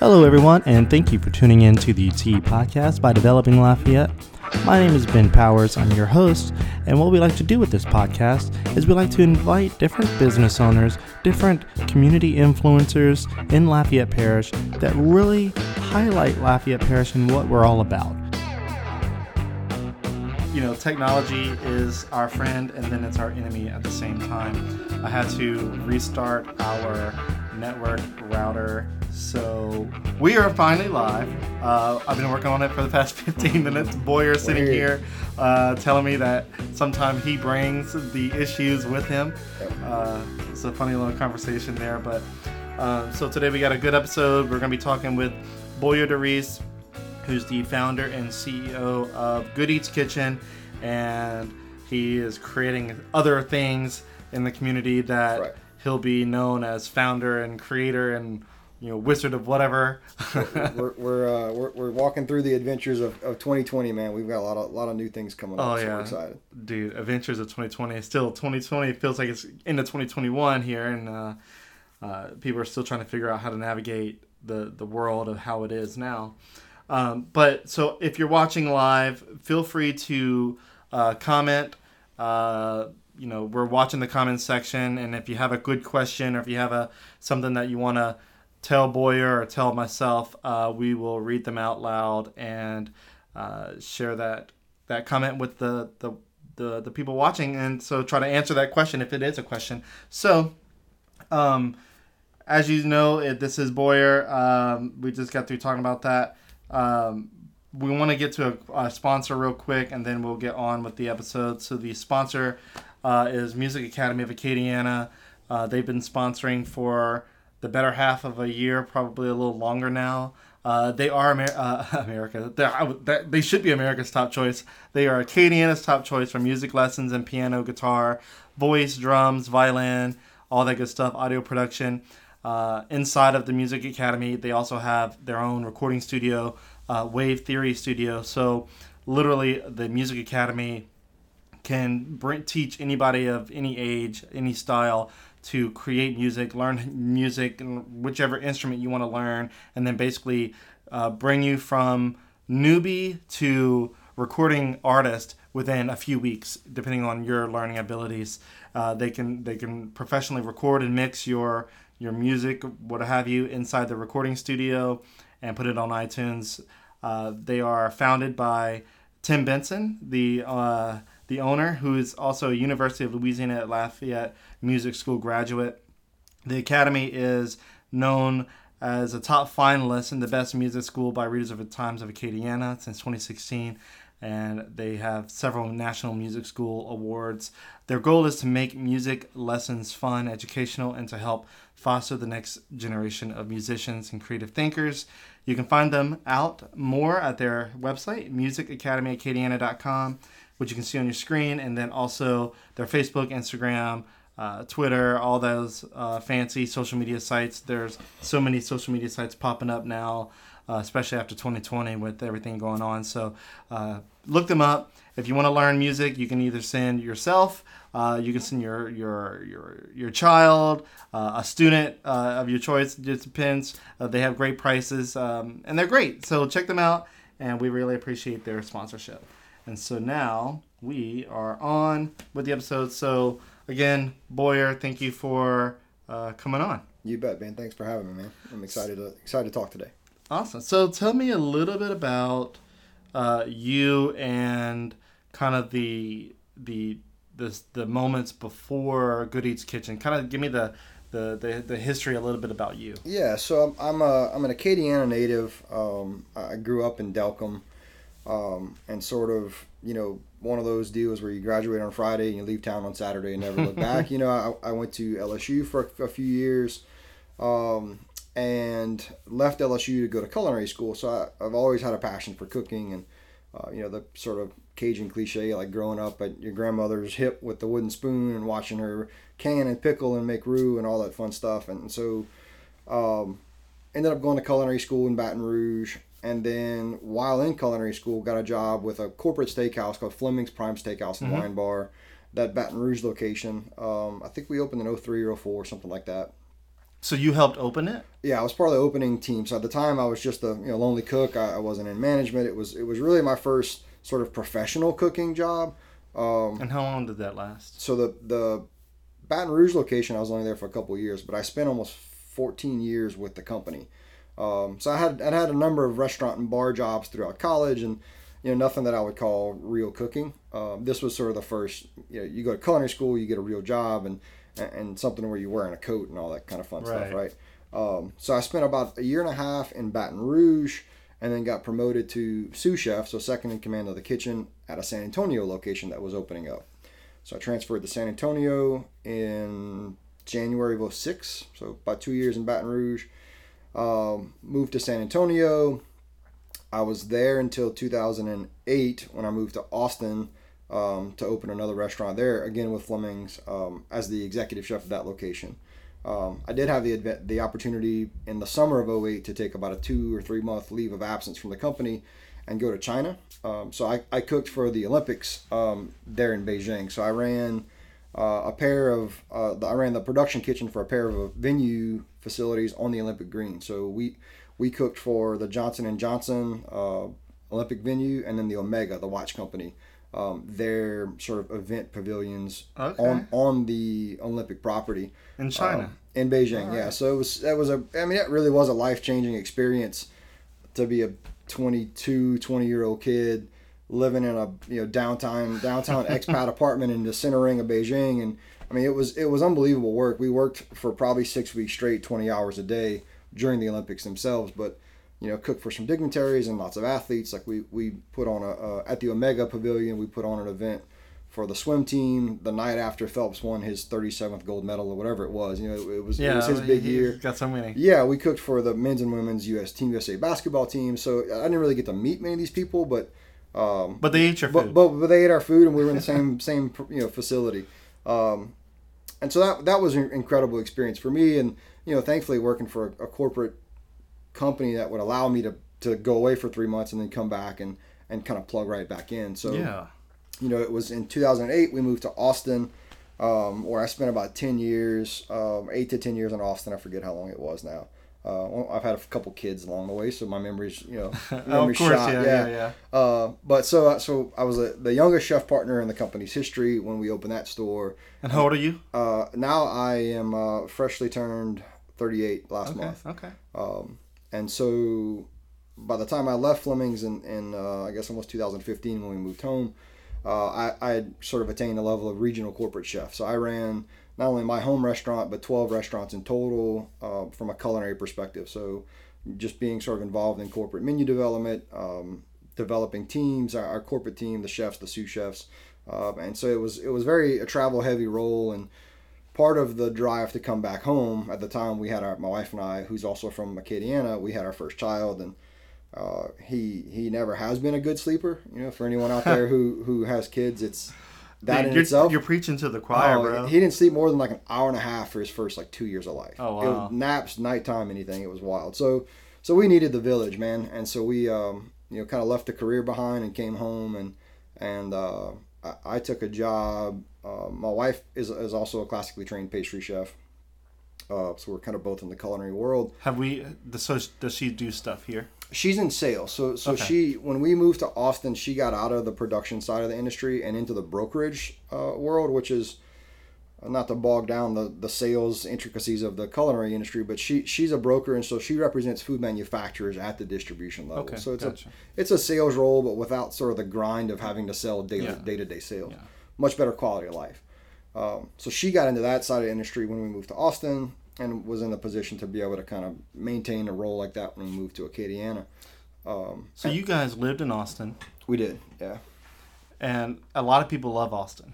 Hello, everyone, and thank you for tuning in to the T Podcast by Developing Lafayette. My name is Ben Powers. I'm your host, and what we like to do with this podcast is we like to invite different business owners, different community influencers in Lafayette Parish that really highlight Lafayette Parish and what we're all about. You know, technology is our friend and then it's our enemy at the same time. I had to restart our network router so we are finally live. Uh, I've been working on it for the past 15 minutes. Boyer sitting Weird. here uh, telling me that sometimes he brings the issues with him. Uh, it's a funny little conversation there. But um, so today we got a good episode. We're going to be talking with Boyer Derise, who's the founder and CEO of Good Eats Kitchen, and he is creating other things in the community that Right. he'll be known as founder and creator and you know wizard of whatever. we're we're, uh, we're we're walking through the adventures of, of 2020, man. We've got a lot of lot of new things coming up. Oh, so yeah. we're excited. Dude, Adventures of 2020. Still 2020 feels like it's into 2021 here, and uh, uh, people are still trying to figure out how to navigate the the world of how it is now. Um, but so if you're watching live, feel free to uh, comment. Uh, you know, we're watching the comments section, and if you have a good question or if you have a something that you want to tell Boyer or tell myself, uh, we will read them out loud and uh, share that that comment with the, the the the people watching, and so try to answer that question if it is a question. So, um, as you know, it, this is Boyer. Um, we just got through talking about that. Um, we want to get to a, a sponsor real quick, and then we'll get on with the episode. So the sponsor uh, is Music Academy of Acadiana. Uh, they've been sponsoring for the better half of a year, probably a little longer now. Uh, they are Amer- uh, America. They're, they should be America's top choice. They are Acadiana's top choice for music lessons and piano, guitar, voice, drums, violin, all that good stuff, audio production. Uh, inside of the Music Academy, they also have their own recording studio, uh, Wave Theory Studio. So, literally, the Music Academy can bring, teach anybody of any age, any style to create music, learn music, and whichever instrument you want to learn, and then basically uh, bring you from newbie to recording artist within a few weeks, depending on your learning abilities. Uh, they can they can professionally record and mix your your music, what have you, inside the recording studio, and put it on iTunes. Uh, they are founded by Tim Benson, the uh, the owner, who is also a University of Louisiana at Lafayette Music School graduate. The Academy is known as a top finalist in the Best Music School by Readers of the Times of Acadiana since 2016, and they have several National Music School awards. Their goal is to make music lessons fun, educational, and to help foster the next generation of musicians and creative thinkers. You can find them out more at their website, musicacademyacadiana.com, which you can see on your screen, and then also their Facebook, Instagram, uh, Twitter, all those uh, fancy social media sites. There's so many social media sites popping up now, uh, especially after 2020 with everything going on. So uh, look them up. If you want to learn music, you can either send yourself, uh, you can send your your your your child, uh, a student of your choice. It just depends. They have great prices, um, and they're great. So check them out, and we really appreciate their sponsorship. And so now we are on with the episode. So again, Boyer, thank you for uh, coming on. You bet, man. Thanks for having me, man. I'm excited to excited to talk today. Awesome. So tell me a little bit about uh, you and kind of the the the the moments before Good Eats Kitchen. Kind of give me the the, the, the history a little bit about you. Yeah, so I'm I'm, a, I'm an Acadiana native. Um, I grew up in Delcambre, um, and sort of you know one of those deals where you graduate on Friday and you leave town on Saturday and never look back. You know, I, I went to LSU for a, a few years, um, and left LSU to go to culinary school. So I, I've always had a passion for cooking and uh, you know the sort of Cajun cliche like growing up at your grandmother's hip with the wooden spoon and watching her can and pickle and make roux and all that fun stuff. And so um, ended up going to culinary school in Baton Rouge. And then while in culinary school, got a job with a corporate steakhouse called Fleming's Prime Steakhouse and Mhm. Wine Bar, that Baton Rouge location. Um, I think we opened in 03 or 04, something like that. So you helped open it? Yeah, I was part of the opening team. So at the time, I was just a you know lonely cook. I, I wasn't in management. It was it was really my first sort of professional cooking job. Um, And how long did that last? so the the Baton Rouge location, I was only there for a couple of years, but I spent almost 14 years with the company. Um, so I had I had a number of restaurant and bar jobs throughout college, and you know nothing that I would call real cooking. Um, this was sort of the first. You know, you go to culinary school, you get a real job, and and something where you're wearing a coat and all that kind of fun stuff, Right. right? Um, so I spent about a year and a half in Baton Rouge, and then got promoted to sous chef, so second in command of the kitchen at a San Antonio location that was opening up. So I transferred to San Antonio in January of 06, so about two years in Baton Rouge. Um, moved to San Antonio. I was there until 2008 when I moved to Austin um, to open another restaurant there, again with Fleming's um, as the executive chef of that location. Um, I did have the the opportunity in the summer of 08 to take about a two or three month leave of absence from the company and go to China. Um, so I, I cooked for the Olympics um, there in Beijing. So I ran uh, a pair of uh, I ran the production kitchen for a pair of uh, venue facilities on the Olympic Green. So we we cooked for the Johnson and Johnson uh, Olympic venue and then the Omega, the watch company. Um, their sort of event pavilions Okay. on on the Olympic property In China. um, in Beijing. All Yeah, so it was that was a I mean it really was a life changing experience to be a 22, 20 year old kid living in a you know downtown downtown expat apartment in the center ring of Beijing, and I mean it was it was unbelievable work. We worked for probably six weeks straight, twenty hours a day during the Olympics themselves, but you know cooked for some dignitaries and lots of athletes. Like we we put on a uh, at the Omega Pavilion, we put on an event for the swim team the night after Phelps won his 37th gold medal or whatever it was. You know, it, was it was his big year. Got so many. Yeah, we cooked for the men's and women's U.S. Team USA basketball team, so I didn't really get to meet many of these people, but um, But they ate your but, food. but but they ate our food and we were in the same same you know facility, um, and so that that was an incredible experience for me, and you know thankfully working for a, a corporate company that would allow me to to go away for three months and then come back and and kind of plug right back in. So yeah. you know, it was in 2008 we moved to Austin, um, where I spent about 10 years, um, eight to 10 years in Austin. I forget how long it was now. Uh, well, I've had a couple kids along the way, so my memory's you know of course, shot. yeah, yeah, yeah. Uh, but so so I was a, the youngest chef partner in the company's history when we opened that store. And how old are you? Uh, now I am uh, freshly turned 38 last Okay. month. Okay. Um, and so by the time I left Fleming's in, in uh, I guess almost 2015 when we moved home, uh, I, I had sort of attained the level of regional corporate chef. So I ran not only my home restaurant, but 12 restaurants in total uh, from a culinary perspective. So just being sort of involved in corporate menu development, um, developing teams, our, our corporate team, the chefs, the sous chefs. Uh, and so it was it was very a travel heavy role and part of the drive to come back home at the time we had our my wife and I who's also from Acadiana we had our first child and uh, he he never has been a good sleeper you know for anyone out there who who has kids it's that Dude, in you're, itself You're preaching to the choir, oh, bro. he didn't sleep more than like an hour and a half for his first like two years of life Oh, It was wow. naps nighttime anything it was wild so so we needed the village man and so we um you know kind of left the career behind and came home and and uh, I, I took a job. Uh, my wife is, is also a classically trained pastry chef, uh, so we're kind of both in the culinary world. Have we? So does she do stuff here? She's in sales, so so Okay. she when we moved to Austin, she got out of the production side of the industry and into the brokerage uh, world, which is uh, not to bog down the, the sales intricacies of the culinary industry, but she she's a broker and so she represents food manufacturers at the distribution level. Okay, so it's gotcha. a it's a sales role, but without sort of the grind of having to sell daily day to day sales. Yeah. Much better quality of life. Um, so she got into that side of the industry when we moved to Austin and was in the position to be able to kind of maintain a role like that when we moved to Acadiana. Um, So you guys lived in Austin, we did, yeah. and a lot of people love Austin.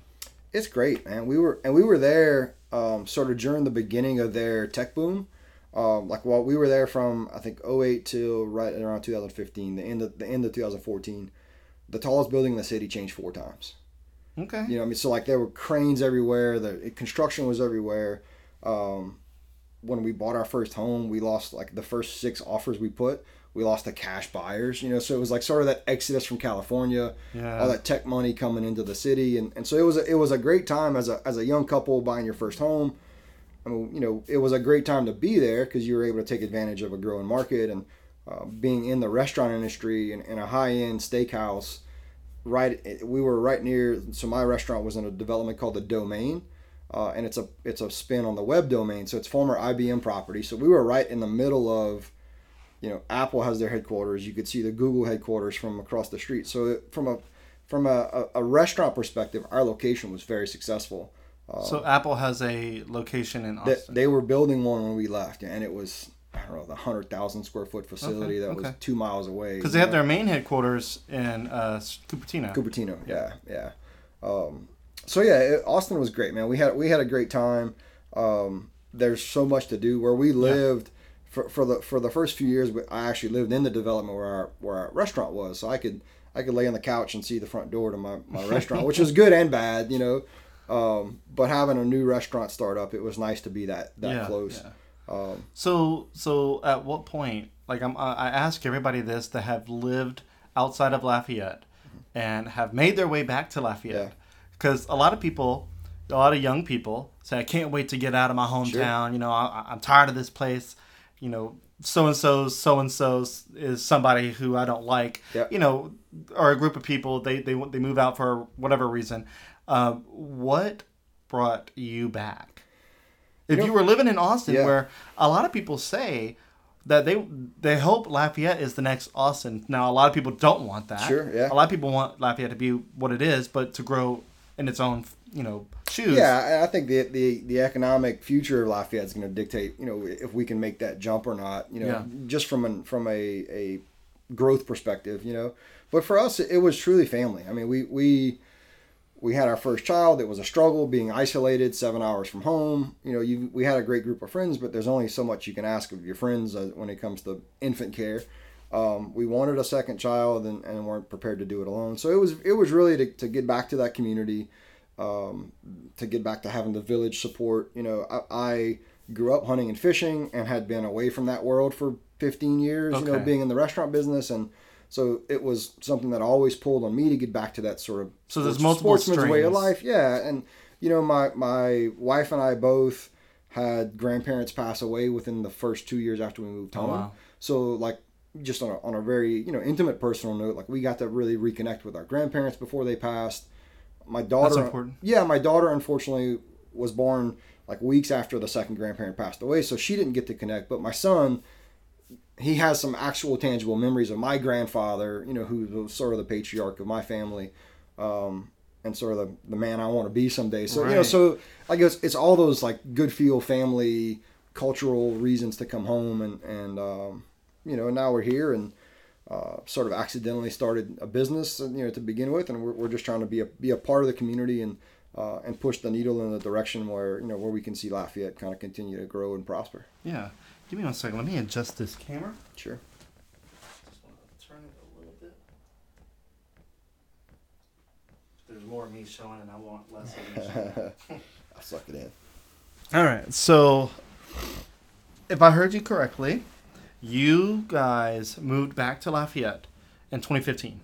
It's great, man. We were and we were there um, sort of during the beginning of their tech boom. Um, like while we were there from I think 08 till right around 2015, the end of the end of 2014. The tallest building in the city changed four times. Okay. You know, I mean, so like there were cranes everywhere. The construction was everywhere. Um, when we bought our first home, we lost like the first six offers we put. We lost the cash buyers. You know, so it was like sort of that exodus from California Yeah. all that tech money coming into the city and, and so it was a, it was a great time as a, as a young couple buying your first home I mean, you know, it was a great time to be there because you were able to take advantage of a growing market and uh, being in the restaurant industry and in a high end steakhouse. Right, we were right near. So my restaurant was in a development called the Domain, uh, and it's a it's a spin on the web domain. So it's former IBM property. So we were right in the middle of, you know, Apple has their headquarters. You could see the Google headquarters from across the street. So from a from a, a, a restaurant perspective, our location was very successful. Uh, so Apple has a location in Austin. They, they, were building one when we left, and it was I don't know the hundred thousand square foot facility okay, that okay. was two miles away. Because they have their main headquarters in uh, Cupertino. Cupertino, yeah, yeah. Um, so yeah, it, Austin was great, man. We had we had a great time. Um, there's so much to do where we lived. Yeah. For, for the for the first few years, I actually lived in the development where our where our restaurant was, so I could I could lay on the couch and see the front door to my, my restaurant, which was good and bad, you know. Um, but having a new restaurant start up, it was nice to be that that yeah, close. Yeah. Um, so so at what point? Like I'm, I ask everybody this that have lived outside of Lafayette and have made their way back to Lafayette, because a lot of people, a lot of young people say, I can't wait to get out of my hometown. Sure. You know, I, I'm tired of this place. You know, so and so's so and so's is somebody who I don't like. Yep. You know, or a group of people they they they move out for whatever reason. Uh, what brought you back? If you, you were living in Austin, yeah. where a lot of people say that they they hope Lafayette is the next Austin. Now, a lot of people don't want that. Sure, yeah. A lot of people want Lafayette to be what it is, but to grow in its own, you know, shoes. Yeah, I think the the, the economic future of Lafayette is going to dictate, you know, if we can make that jump or not. You know, yeah. just from an from a a growth perspective, you know. But for us, it was truly family. I mean, we we we had our first child. It was a struggle being isolated, seven hours from home. You know, you we had a great group of friends, but there's only so much you can ask of your friends uh, when it comes to infant care. Um, we wanted a second child and, and weren't prepared to do it alone. So it was it was really to, to get back to that community, um, to get back to having the village support. You know, I, I, grew up hunting and fishing and had been away from that world for 15 years. Okay. You know, being in the restaurant business and so it was something that always pulled on me to get back to that sort of so there's multiple sportsman's strings. way of life. Yeah, and you know my my wife and I both had grandparents pass away within the first two years after we moved oh, home. Oh, wow. So like just on a, on a very you know intimate personal note, like we got to really reconnect with our grandparents before they passed. My daughter, yeah, my daughter unfortunately was born like weeks after the second grandparent passed away, so she didn't get to connect. But my son he has some actual tangible memories of my grandfather, you know, who was sort of the patriarch of my family, um, and sort of the, the man I want to be someday. So right. you know, so I guess it's all those like good feel family cultural reasons to come home, and and um, you know now we're here and. Uh, sort of accidentally started a business, you know, to begin with, and we're, we're just trying to be a be a part of the community and uh, and push the needle in the direction where you know where we can see Lafayette kind of continue to grow and prosper. Yeah, Give me one second. Let me adjust this camera. Sure. Just want to turn it a little bit. There's more of me showing, and I want less of me showing. I'll suck it in. All right. So, if I heard you correctly, you guys moved back to Lafayette in 2015.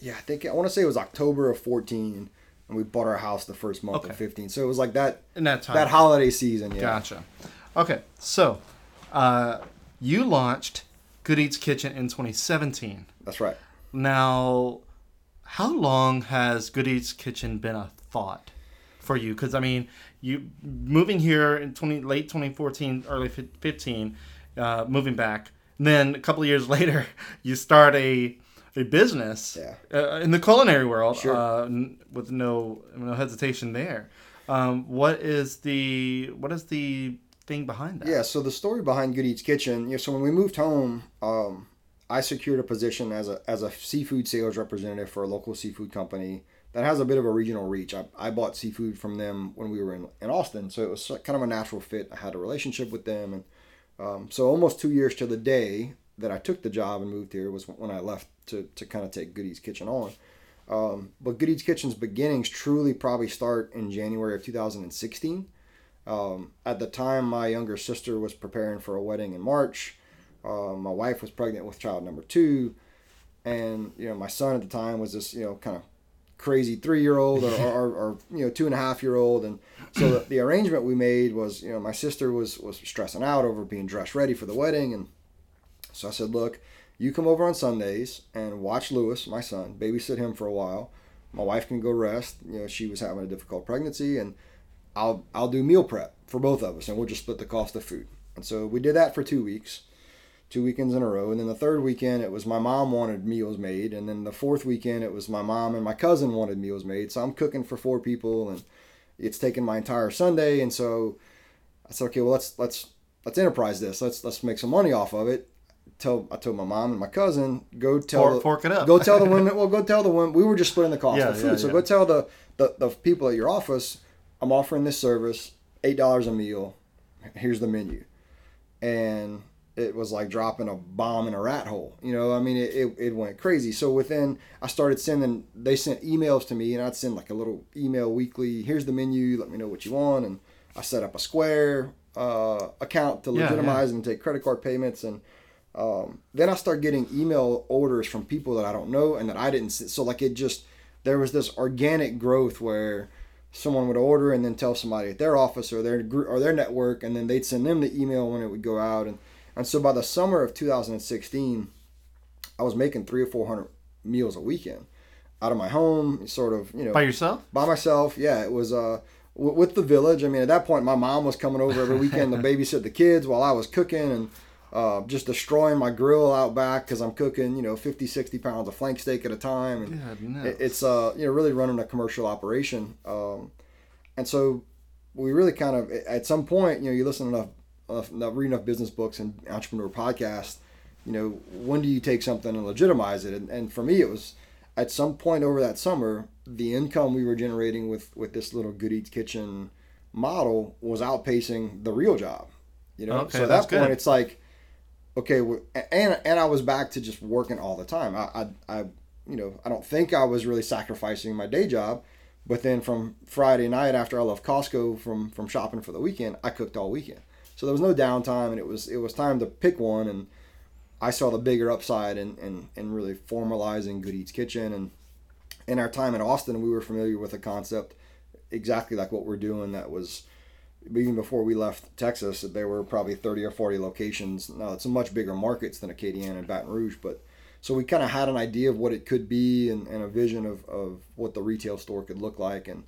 Yeah, I think I want to say it was October of 14, and we bought our house the first month okay. of 15. So it was like that in that time. that holiday season. Yeah. Gotcha. Okay, so uh, you launched Good Eats Kitchen in 2017. That's right. Now, how long has Good Eats Kitchen been a thought for you? Because I mean, you moving here in 20 late 2014, early 15, uh, moving back. And then a couple of years later, you start a a business yeah. uh, in the culinary world sure. uh, with no no hesitation there. Um, what is the what is the thing behind that? Yeah, so the story behind Good Eats Kitchen, you know, so when we moved home, um, I secured a position as a as a seafood sales representative for a local seafood company that has a bit of a regional reach. I, I bought seafood from them when we were in, in Austin, so it was kind of a natural fit. I had a relationship with them, and um, so almost two years to the day that I took the job and moved here was when I left to, to kind of take Good Eats Kitchen on. Um, but Good Eats Kitchen's beginnings truly probably start in January of 2016. Um, at the time, my younger sister was preparing for a wedding in March. Uh, my wife was pregnant with child number two, and you know my son at the time was this you know kind of crazy three year old or, or, or, you know two and a half year old and so the, the arrangement we made was you know my sister was was stressing out over being dressed ready for the wedding. And so I said look you come over on Sundays and watch Lewis my son babysit him for a while. My wife can go rest. You know she was having a difficult pregnancy and I'll I'll do meal prep for both of us and we'll just split the cost of food. And so we did that for two weeks two weekends in a row. And then the third weekend, it was my mom wanted meals made. And then the fourth weekend, it was my mom and my cousin wanted meals made. So I'm cooking for four people, and it's taken my entire Sunday. And so I said, okay, well let's let's let's enterprise this. Let's let's make some money off of it. Tell I told my mom and my cousin go tell Fork, the, fork it up. go tell the women. Well, go tell the women. We were just splitting the cost Yeah, of food. yeah, so yeah. go tell the, the the people at your office. I'm offering this service, eight dollars a meal. Here's the menu, and it was like dropping a bomb in a rat hole. You know, I mean, it, it, it went crazy. So within, I started sending, they sent emails to me, and I'd send like a little email weekly. Here's the menu. Let me know what you want. And I set up a Square uh, account to Yeah, legitimize and take credit card payments. And um, then I start getting email orders from people that I don't know and that I didn't. See. So like it just, there was this organic growth where someone would order and then tell somebody at their office or their group or their network, and then they'd send them the email when it would go out. And and so by the summer of 2016, I was making three or four hundred meals a weekend out of my home, sort of, you know, By yourself? by myself. Yeah, it was uh, w- with the village. I mean, at that point, my mom was coming over every weekend to babysit the kids while I was cooking and uh, just destroying my grill out back because I'm cooking, you know, 50, 60 pounds of flank steak at a time. And it- it's uh, you know really running a commercial operation. Um, and so we really kind of at some point, you know, you listen to enough, Uh, enough, enough read enough business books and entrepreneur podcasts. You know, when do you take something and legitimize it? And, and for me, it was at some point over that summer, the income we were generating with with this little Good Eats Kitchen model was outpacing the real job. You know, Okay, so at that point, good. it's like, okay, and and I was back to just working all the time. I, I I you know I don't think I was really sacrificing my day job, but then from Friday night after I left Costco from from shopping for the weekend, I cooked all weekend. So there was no downtime, and it was it was time to pick one. And I saw the bigger upside in in, in really formalizing Good Eats Kitchen. And in our time in Austin, we were familiar with a concept exactly like what we're doing. That was even before we left Texas, there were probably 30 or 40 locations. Now, it's a much bigger markets than Acadiana and Baton Rouge, but so we kind of had an idea of what it could be and, and a vision of, of what the retail store could look like. And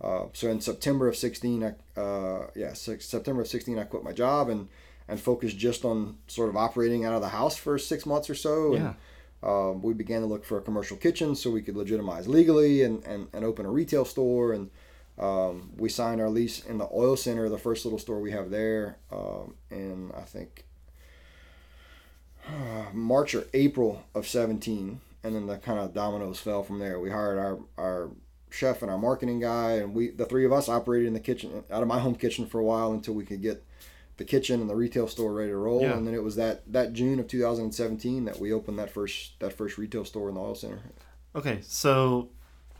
uh, so in September of 16, I, uh, yeah, six, September of 16, I quit my job and, and focused just on sort of operating out of the house for six months or so. And, Yeah. um, we began to look for a commercial kitchen so we could legitimize legally and, and, and open a retail store. And um, we signed our lease in the oil center, the first little store we have there, um, in I think March or April of 17. And then the kind of dominoes fell from there. We hired our, our chef and our marketing guy, and we the three of us operated in the kitchen out of my home kitchen for a while until we could get the kitchen and the retail store ready to roll. Yeah. And then it was that that June of 2017 that we opened that first that first retail store in the oil center. Okay, so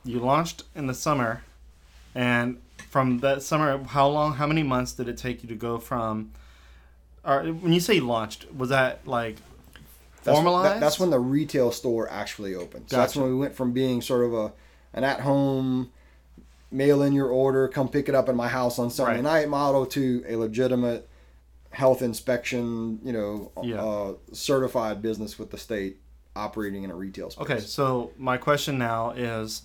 you launched in the summer, and from that summer, how long, how many months did it take you to go from? Or when you say launched, was that like That's, formalized? that- that's when the retail store actually opened. So that's when we went from being sort of a an at home mail in your order, come pick it up at my house on Sunday Right. night model to a legitimate health inspection, you know, Yeah. uh, certified business with the state operating in a retail space. Okay, so my question now is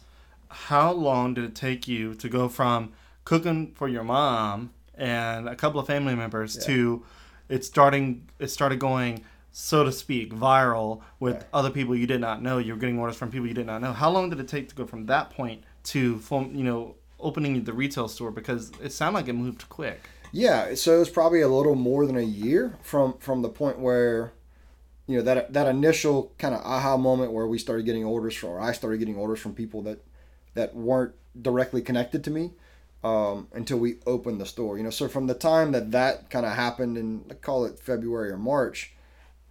how long did it take you to go from cooking for your mom and a couple of family members Yeah. to it starting it started going so to speak viral with other people you did not know. You were getting orders from people you did not know. How long did it take to go from that point to form you know opening the retail store? Because it sounded like it moved quick. Yeah, so it was probably a little more than a year from from the point where, you know, that that initial kind of aha moment where we started getting orders from, or I started getting orders from people that that weren't directly connected to me, um, until we opened the store. You know, so from the time that that kind of happened in, I call it February or March,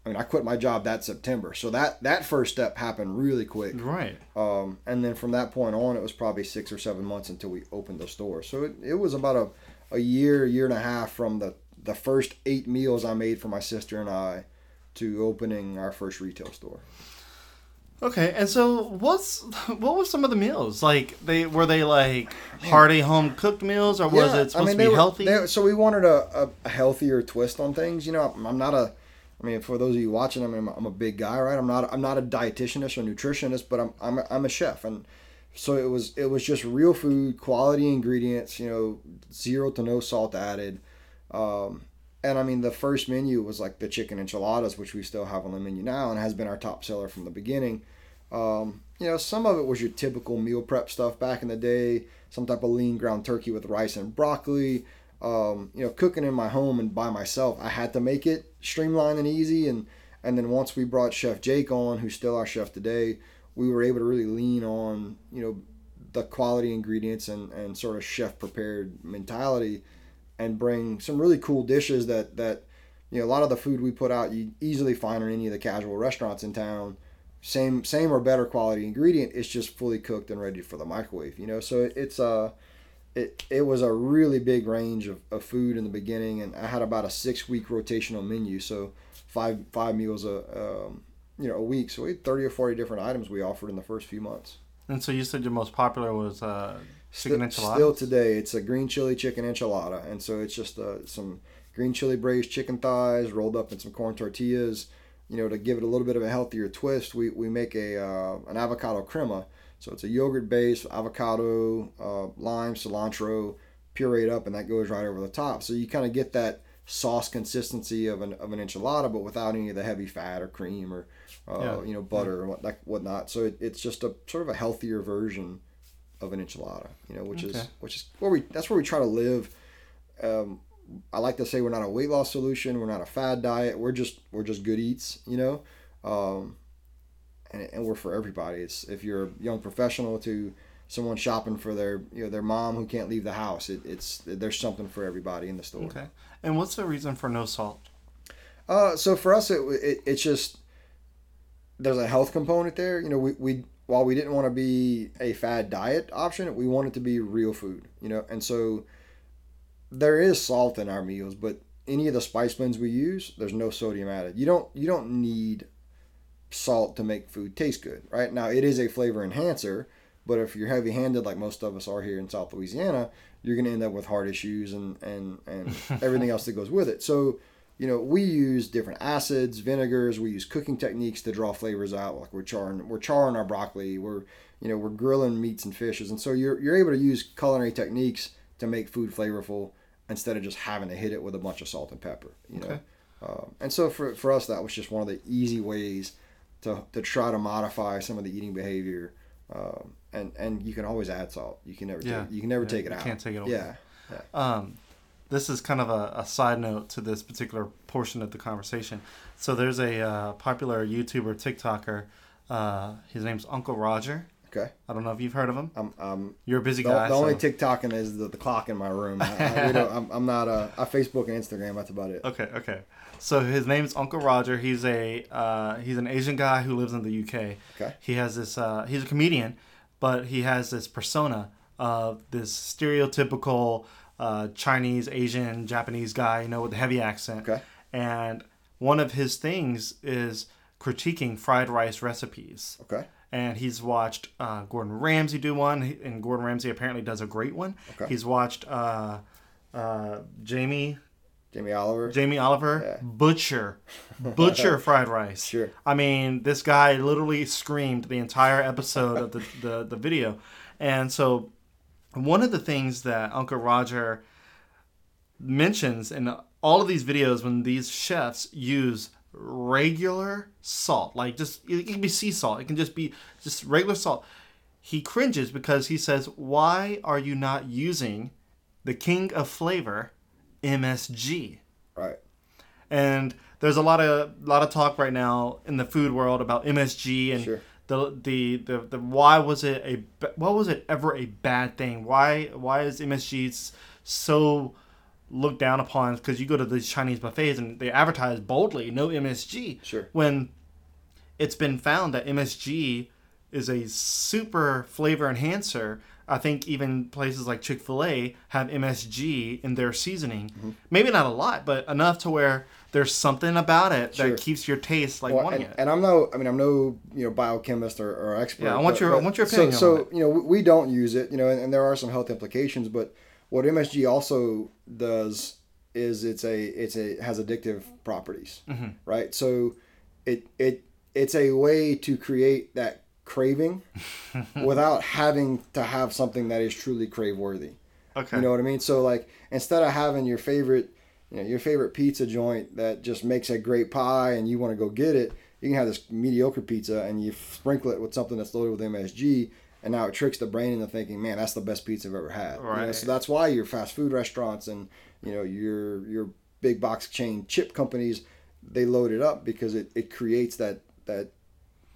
I mean, I quit my job that September, so that that first step happened really quick. right Um, and then from that point on, it was probably six or seven months until we opened the store. So it, it was about a, a year, year and a half from the, the first eight meals I made for my sister and I to opening our first retail store. Okay, and so what's what were some of the meals like? They were they like hearty home cooked meals, or was it supposed to be were- healthy? they- so we wanted a, a, healthier twist on things. You know, I'm not a. I mean, for those of you watching, I mean, I'm, a- I'm a big guy, right? I'm not. I'm not a dietitianist or nutritionist, but I'm I'm a, I'm a chef, and so it was it was just real food, quality ingredients. You know, zero to no salt added. Um, and I mean, the first menu was like the chicken enchiladas, which we still have on the menu now, and has been our top seller from the beginning. Um, you know, some of it was your typical meal prep stuff back in the day, some type of lean ground turkey with rice and broccoli. Um, you know, cooking in my home and by myself, I had to make it streamlined and easy. And and then once we brought Chef Jake on, who's still our chef today, we were able to really lean on you know the quality ingredients and and sort of chef prepared mentality, and bring some really cool dishes that that you know a lot of the food we put out you easily find in any of the casual restaurants in town same same or better quality ingredient it's just fully cooked and ready for the microwave you know so it, it's uh it, it was a really big range of, of food in the beginning and i had about a six week rotational menu so five five meals a um, you know a week so we had 30 or 40 different items we offered in the first few months and so you said your most popular was uh, chicken Sti- enchiladas. Still today, it's a green chili chicken enchilada, and so it's just uh, some green chili braised chicken thighs rolled up in some corn tortillas. You know, to give it a little bit of a healthier twist, we, we make a uh, an avocado crema. So it's a yogurt base, avocado, uh, lime, cilantro, pureed up, and that goes right over the top. So you kind of get that sauce consistency of an, of an enchilada, but without any of the heavy fat or cream or uh, Yeah. you know butter or what like whatnot. So it, it's just a sort of a healthier version of an enchilada, you know, which is Okay. which is where we that's where we try to live. Um, I like to say we're not a weight loss solution. We're not a fad diet. We're just we're just good eats, you know, um, and, and we're for everybody. It's if you're a young professional to someone shopping for their you know their mom who can't leave the house. It, it's there's something for everybody in the store. Okay, and what's the reason for no salt? Uh, so for us, it, it it's just there's a health component there. You know, we, we while we didn't want to be a fad diet option, we wanted it to be real food. You know, and so there is salt in our meals, but any of the spice blends we use, there's no sodium added. You don't you don't need salt to make food taste good, right? Now it is a flavor enhancer, but if you're heavy handed like most of us are here in South Louisiana, you're gonna end up with heart issues and and and everything else that goes with it. So you know, we use different acids, vinegars. We use cooking techniques to draw flavors out. Like we're charring, we're charring our broccoli. We're, you know, we're grilling meats and fishes, and so you're you're able to use culinary techniques to make food flavorful instead of just having to hit it with a bunch of salt and pepper. You know, um, and so for for us, that was just one of the easy ways to to try to modify some of the eating behavior. Um, and and you can always add salt. You can never Yeah. take, you can never Yeah, take it you out. can't take it away. Yeah. Um, this is kind of a, a side note to this particular portion of the conversation. So there's a uh, popular YouTuber, TikToker. Uh, his name's Uncle Roger. Okay. I don't know if you've heard of him. I'm I'm You're a busy The, guy. the only so- TikToking is the, the clock in my room. I, I, we don't, I'm, I'm not a, I Facebook and Instagram. That's about it. Okay, okay. So his name's Uncle Roger. He's a uh, he's an Asian guy who lives in the UK. Okay. He has this. Uh, he's a comedian, but he has this persona of this stereotypical uh, Chinese, Asian, Japanese guy, you know, with a heavy accent. Okay. And one of his things is critiquing fried rice recipes. Okay. And he's watched uh, Gordon Ramsay do one, and Gordon Ramsay apparently does a great one. Okay. He's watched uh, uh, Jamie Jamie Oliver. Jamie Oliver Yeah. butcher butcher fried rice. Sure. I mean, this guy literally screamed the entire episode of the, the the video, and so one of the things that Uncle Roger mentions in all of these videos when these chefs use regular salt, like just it can be sea salt, it can just be just regular salt. He cringes because he says, "Why are you not using the king of flavor, MSG?" Right. and there's a lot of lot of talk right now in the food world about MSG and Sure. the, the the the why was it a what was it ever a bad thing? Why why is MSG so looked down upon? Because you go to these Chinese buffets and they advertise boldly no MSG. Sure. When it's been found that MSG is a super flavor enhancer. I think even places like Chick fil A have MSG in their seasoning. Maybe not a lot, but enough to where there's something about it Sure. that keeps your taste like Well, wanting and, it. and I'm no, I mean, I'm no, you know, biochemist or, or expert. Yeah, I want but- your- I want your opinion So, it. you know, we, we don't use it, you know, and, and there are some health implications. But what MSG also does is it's a it's a has addictive properties, Mm-hmm. right? So, it it it's a way to create that craving without having to have something that is truly crave worthy. okay. You know what I mean? So like instead of having your favorite, you know, your favorite pizza joint that just makes a great pie and you want to go get it, you can have this mediocre pizza and you sprinkle it with something that's loaded with MSG, and now it tricks the brain into thinking, man, that's the best pizza I've ever had. You know, Right. so that's why your fast food restaurants and you know your your big box chain chip companies they load it up because it, it creates that that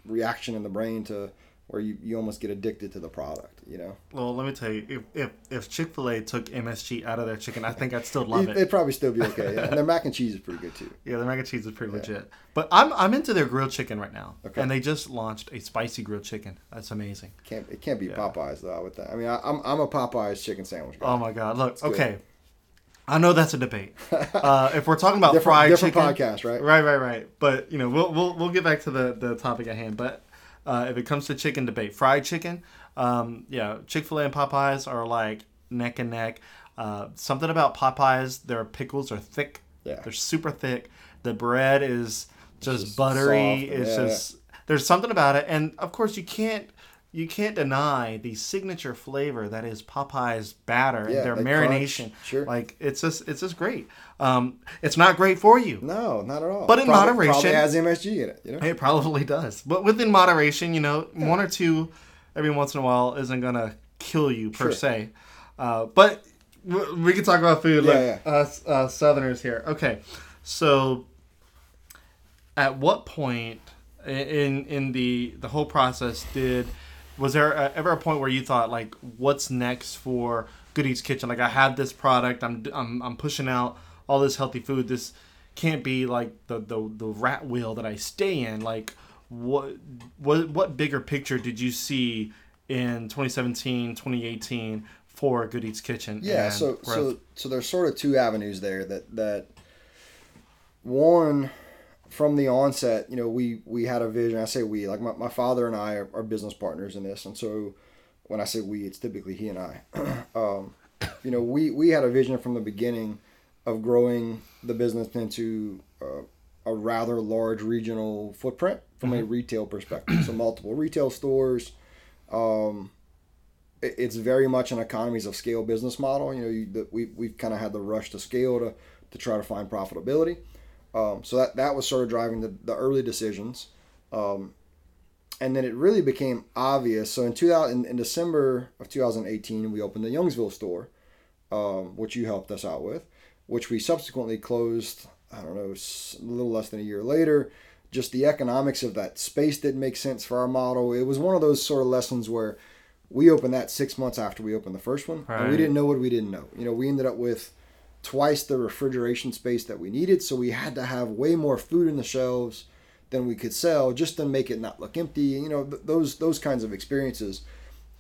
reaction in the brain to where you, you almost get addicted to the product. You know. Well, let me tell you, if if, if Chick Fil A took MSG out of their chicken, I think I'd still love it. They'd probably still be okay. Yeah. And their mac and cheese is pretty good too. Yeah, their mac and cheese is pretty legit. But I'm I'm into their grilled chicken right now, Okay. and they just launched a spicy grilled chicken. That's amazing. Can't it can't be Yeah. Popeyes though with that. I mean, I, I'm I'm a Popeyes chicken sandwich guy. Oh my god! Look, good. okay, I know that's a debate. Uh, if we're talking about different fried different chicken, podcast, right? right, right, right. But you know, we'll we'll we'll get back to the the topic at hand. But uh, if it comes to chicken debate, fried chicken, um, yeah, Chick Fil A and Popeyes are like neck and neck. Uh, something about Popeyes, their pickles are thick. Yeah. they're super thick. The bread is just, just buttery. soft, it's yeah, just there's something about it, and of course you can't. You can't deny the signature flavor that is Popeye's batter Yeah, and their marination. sure. Like it's just it's just great. Um, it's not great for you. No, not at all. But in Probably- moderation- probably has MSG in it. You know. It probably does, but within moderation, you know, one or two every once in a while isn't gonna kill you per Sure. se. Uh, but we can talk about food, like Yeah, us uh, Southerners here. Okay, so at what point in in the the whole process did was there a, ever a point where you thought like, what's next for Good Eats Kitchen? Like, I have this product, I'm I'm I'm pushing out all this healthy food. This can't be like the the, the rat wheel that I stay in. Like, what what what bigger picture did you see in 2017, 2018 for Good Eats Kitchen? Yeah, so growth? so so there's sort of two avenues there that that one from the onset, you know, we we had a vision. I say we, like my, my father and I are, are business partners in this, and so when I say we, it's typically he and I. um, you know, we we had a vision from the beginning of growing the business into uh, a rather large regional footprint from a retail perspective. so multiple retail stores. Um, it- it's very much an economies of scale business model. You know, you, that we we've kind of had the rush to scale to to try to find profitability. Um, so that that was sort of driving the, the early decisions, um, and then it really became obvious. So in 2000, in, in December of 2018, we opened the Youngsville store, um, which you helped us out with, which we subsequently closed. I don't know, a little less than a year later. Just the economics of that space didn't make sense for our model. It was one of those sort of lessons where we opened that six months after we opened the first one, and we didn't know what we didn't know. You know, we ended up with twice the refrigeration space that we needed, so we had to have way more food in the shelves than we could sell just to make it not look empty. You know, th- those those kinds of experiences,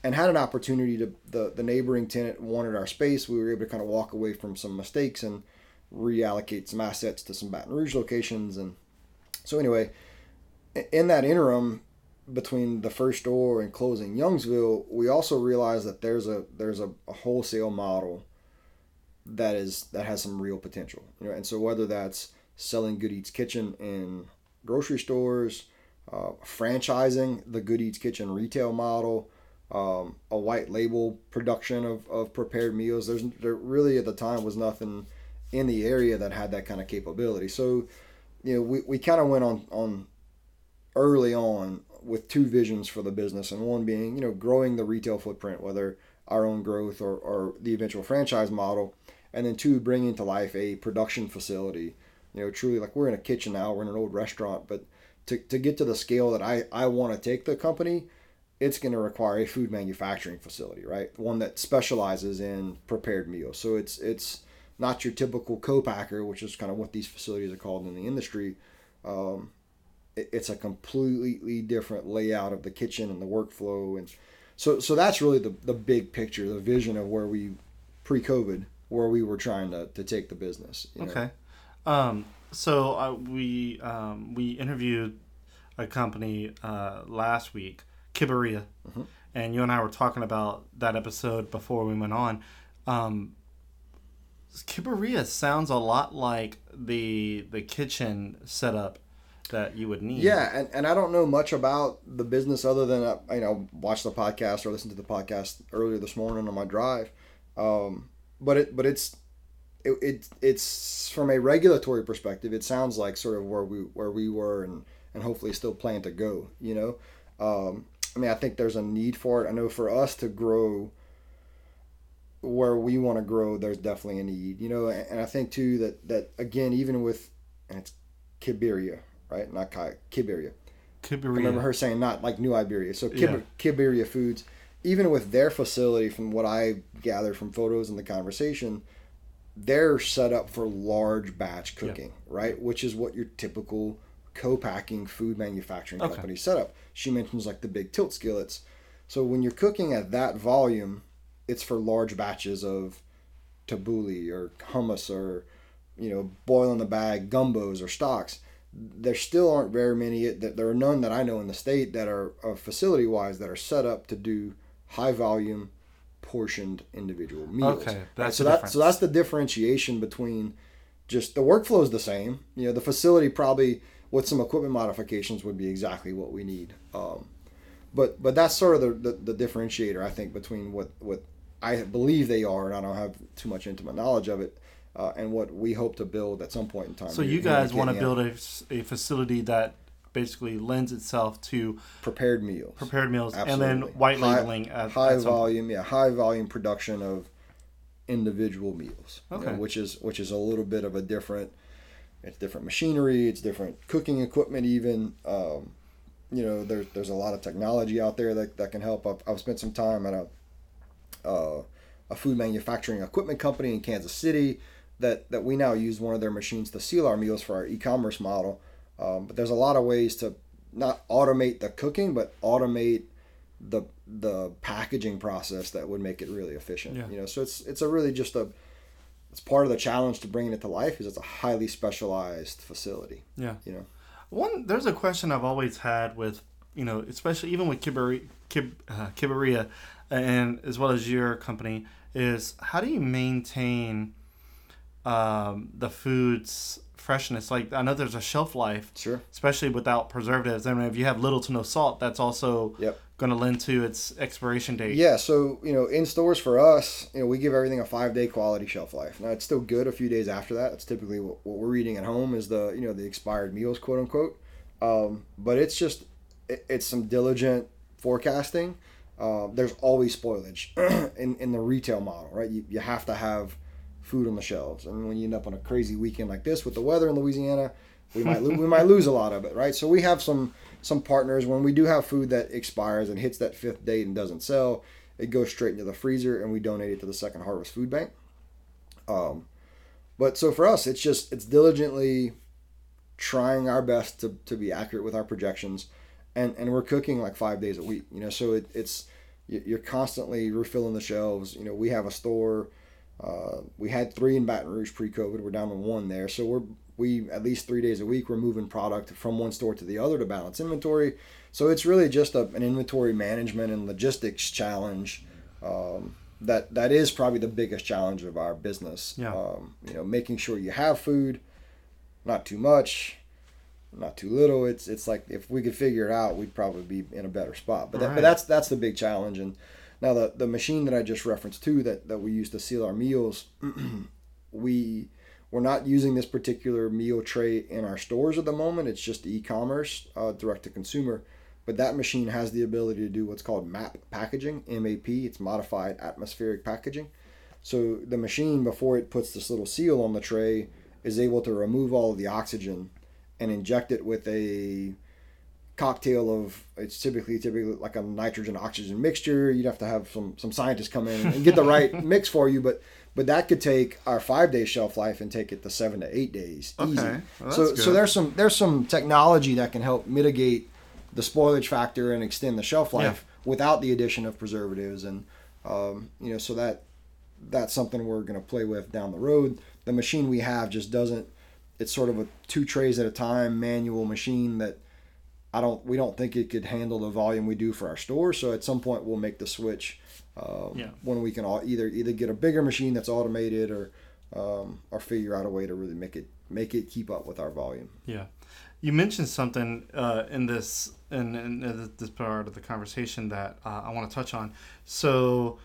and had an opportunity to the the neighboring tenant wanted our space. We were able to kind of walk away from some mistakes and reallocate some assets to some Baton Rouge locations, and so anyway, in that interim between the first door and closing Youngsville, we also realized that there's a there's a, a wholesale model that is that has some real potential. You know, and so whether that's selling Good Eats Kitchen in grocery stores, uh, franchising the Good Eats Kitchen retail model, um, a white label production of, of prepared meals. There's there really at the time was nothing in the area that had that kind of capability. So, you know, we, we kind of went on on early on with two visions for the business, and one being you know growing the retail footprint, whether our own growth or, or the eventual franchise model, and then two bringing to life a production facility. You know, truly like we're in a kitchen now, we're in an old restaurant, but to, to get to the scale that I, I want to take the company, it's going to require a food manufacturing facility, right? One that specializes in prepared meals. So it's it's not your typical co-packer, which is kind of what these facilities are called in the industry. Um, it- it's a completely different layout of the kitchen and the workflow, and so so that's really the the big picture, the vision of where we pre-COVID, where we were trying to, to take the business. you know? Okay. Um, so uh, we um, we interviewed a company uh, last week, Kiberia, Mm-hmm. and you and I were talking about that episode before we went on. Um, Kiberia sounds a lot like the the kitchen setup that you would need. Yeah, and, and I don't know much about the business other than uh, you know watch the podcast or listen to the podcast earlier this morning on my drive. Um, but it but it's it, it it's from a regulatory perspective. It sounds like sort of where we where we were and and hopefully still plan to go. You know, um, I mean I think there's a need for it. I know for us to grow where we want to grow, there's definitely a need. You know, and, and I think too that that again even with and it's Kiberia, right? Not Kai, Kiberia. I remember her saying not like New Iberia. So Kib- Yeah. Kiberia Foods, even with their facility, from what I gathered from photos and the conversation, they're set up for large batch cooking, right? Which is what your typical co-packing food manufacturing Okay. company setup. She mentions like the big tilt skillets. So when you're cooking at that volume, it's for large batches of tabbouleh or hummus or you know boil in the bag gumbos or stocks there still aren't very many that there are none that I know in the state that are, are facility wise that are set up to do high volume portioned individual meals. Okay, Right, that's so the that difference. so that's the differentiation between just the workflow is the same. You know, the facility probably with some equipment modifications would be exactly what we need. Um, but but that's sort of the, the, the differentiator I think between what what I believe they are, and I don't have too much intimate knowledge of it, uh, and what we hope to build at some point in time. So you guys want to build a facility that basically lends itself to prepared meals, prepared meals and then white High- labeling at, high at some point. volume, yeah, high volume production of individual meals. you know, Okay. which is which is a little bit of a different. It's different machinery. It's different cooking equipment. Even um, you know, there's there's a lot of technology out there that, that can help. I've, I've spent some time at a uh, a food manufacturing equipment company in Kansas City that that we now use one of their machines to seal our meals for our e-commerce model. Um, but there's a lot of ways to not automate the cooking, but automate the the packaging process that would make it really efficient. Yeah. You know, so it's it's a really just a it's part of the challenge to bringing it to life is it's a highly specialized facility. Yeah. You know. One, there's a question I've always had with, you know, especially even with Kiberi, Kib, uh, Kiberia, and as well as your company, is how do you maintain um, the food's freshness? Like I know there's a shelf life, Sure. especially without preservatives. I mean, if you have little to no salt, that's also Yep. going to lend to its expiration date. Yeah, so you know, in stores for us, you know, we give everything a five day quality shelf life. Now it's still good a few days after that. It's typically what, what we're eating at home is the you know the expired meals, quote unquote. Um, but it's just it, it's some diligent forecasting. Uh, there's always spoilage in in the retail model, right? You, you have to have food on the shelves, and when you end up on a crazy weekend like this with the weather in Louisiana, we might lo- we might lose a lot of it, right? So we have some some partners when we do have food that expires and hits that fifth date and doesn't sell, it goes straight into the freezer and we donate it to the Second Harvest Food Bank. Um, but so for us, it's just it's diligently trying our best to, to be accurate with our projections, and and we're cooking like five days a week, you know. So it, it's you- you're constantly refilling the shelves. You know, we have a store. Uh, we had three in Baton Rouge pre-COVID. We're down to one there. So we're we at least three days a week we're moving product from one store to the other to balance inventory. So it's really just a, an inventory management and logistics challenge. Um, that that is probably the biggest challenge of our business. Yeah. Um, you know, making sure you have food, not too much, not too little. It's it's like if we could figure it out, we'd probably be in a better spot. But that, Right. but that's that's the big challenge. And now the the machine that I just referenced too that that we use to seal our meals, we we're not using this particular meal tray in our stores at the moment. It's just e-commerce, uh, direct to consumer. But that machine has the ability to do what's called MAP packaging, MAP. It's modified atmospheric packaging. So the machine, before it puts this little seal on the tray, is able to remove all of the oxygen and inject it with a cocktail of it's typically typically like a nitrogen oxygen mixture. You'd have to have some some scientists come in and get the right mix for you, but but that could take our five day shelf life and take it to seven to eight days easy. Okay. Well, so that's so there's some there's some technology that can help mitigate the spoilage factor and extend the shelf life without the addition of preservatives and um, you know so that that's something we're going to play with down the road. The machine we have just doesn't it's sort of a two trays at a time manual machine that I don't we don't think it could handle the volume we do for our store. So at some point we'll make the switch um, Yeah. when we can all either either get a bigger machine that's automated or um, or figure out a way to really make it make it keep up with our volume. Yeah, you mentioned something uh, in this in, in this part of the conversation that uh, I want to touch on. So,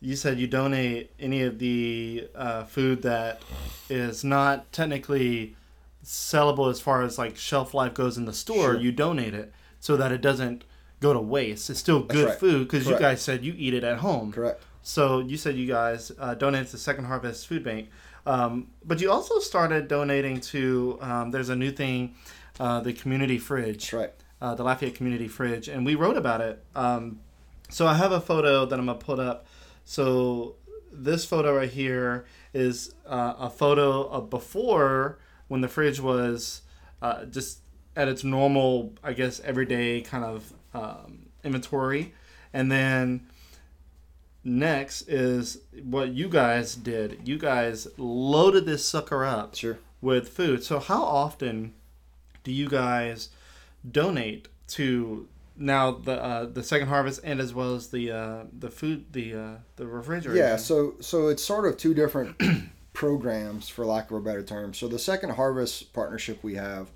you said you donate any of the uh, food that is not technically sellable as far as like shelf life goes in the store. Sure. You donate it so that it doesn't go to waste. It's still good right. food because you guys said you eat it at home. Correct. So you said you guys uh, donated to Second Harvest Food Bank, um, but you also started donating to. Um, there's a new thing, uh, the community fridge, That's right. uh, the Lafayette Community Fridge, and we wrote about it. Um, so I have a photo that I'm gonna put up. So this photo right here is uh, a photo of before when the fridge was uh, just at its normal, I guess, everyday kind of um, inventory, and then next is what you guys did. You guys loaded this sucker up Sure. with food. So how often do you guys donate to now the uh, the second harvest and as well as the uh, the food the uh, the refrigerator? Yeah, so so it's sort of two different programs for lack of a better term. So the second harvest partnership we have,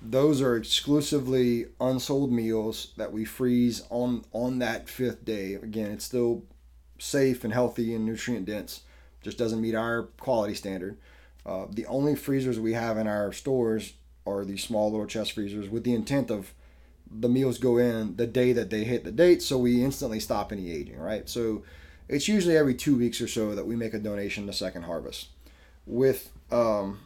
those are exclusively unsold meals that we freeze on on that fifth day. Again, it's still safe and healthy and nutrient dense. Just doesn't meet our quality standard. Uh, the only freezers we have in our stores are these small little chest freezers with the intent of the meals go in the day that they hit the date, so we instantly stop any aging, right? So it's usually every two weeks or so that we make a donation to Second Harvest. With um,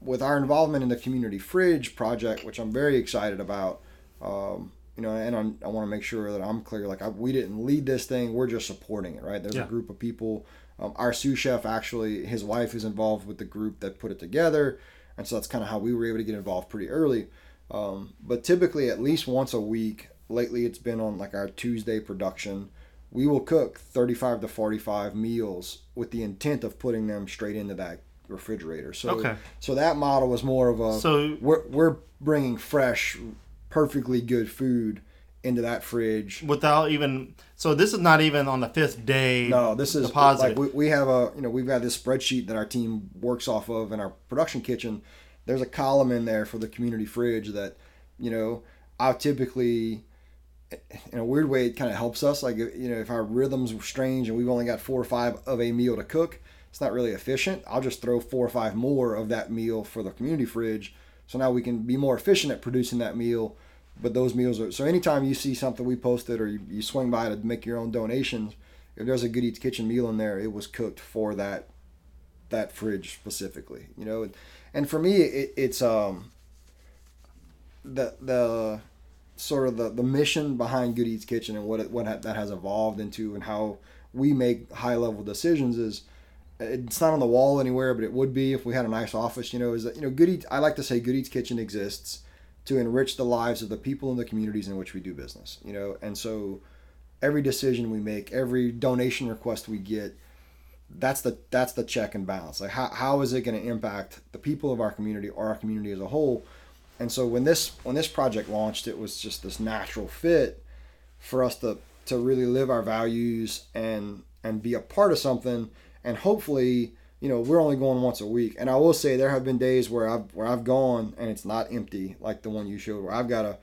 with our involvement in the community fridge project, which I'm very excited about, um, you know, and I'm, I want to make sure that I'm clear. Like I, we didn't lead this thing; we're just supporting it, right? There's Yeah. a group of people. Um, our sous chef actually, his wife is involved with the group that put it together, and so that's kind of how we were able to get involved pretty early. Um, but typically, at least once a week. Lately, it's been on like our Tuesday production. We will cook 35 to 45 meals with the intent of putting them straight into that refrigerator. So, Okay. so that model was more of a So we're, we're bringing fresh, perfectly good food into that fridge. without even so this is not even on the fifth day. No, this is deposited. like we, we have a you know we've got this spreadsheet that our team works off of in our production kitchen. There's a column in there for the community fridge that you know I typically in a weird way it kind of helps us like you know if our rhythms were strange and we've only got four or five of a meal to cook it's not really efficient. I'll just throw four or five more of that meal for the community fridge. So now we can be more efficient at producing that meal but those meals are so anytime you see something we posted or you, you swing by to make your own donations if there's a good eats kitchen meal in there it was cooked for that that fridge specifically you know? And for me it, it's um the the sort of the, the mission behind Good Eats Kitchen and what it, what ha- that has evolved into and how we make high level decisions is it's not on the wall anywhere, but it would be if we had a nice office. You know, is that you know Good Eats? I like to say Good Eats Kitchen exists to enrich the lives of the people in the communities in which we do business. You know, and so every decision we make, every donation request we get, that's the that's the check and balance. Like how, how is it going to impact the people of our community or our community as a whole? And so when this when this project launched, it was just this natural fit for us to to really live our values and and be a part of something. And hopefully, you know, we're only going once a week. And I will say there have been days where I've where I've gone and it's not empty like the one you showed, where I've got to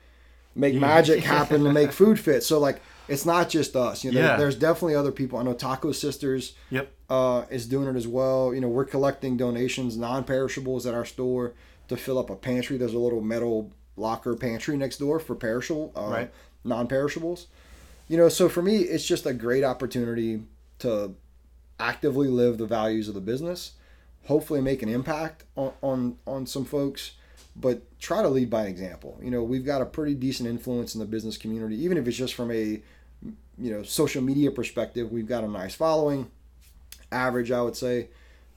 make magic happen to make food fit. So like it's not just us. You know, there- Yeah. there's definitely other people. I know Taco Sisters Yep. uh, is doing it as well. You know, we're collecting donations, non-perishables at our store to fill up a pantry. There's a little metal locker pantry next door for perishable, uh, Right. non-perishables. You know, so for me, it's just a great opportunity to actively live the values of the business. Hopefully, make an impact on on, on some folks, but try to lead by example. You know, we've got a pretty decent influence in the business community, even if it's just from a you know social media perspective. We've got a nice following average, I would say,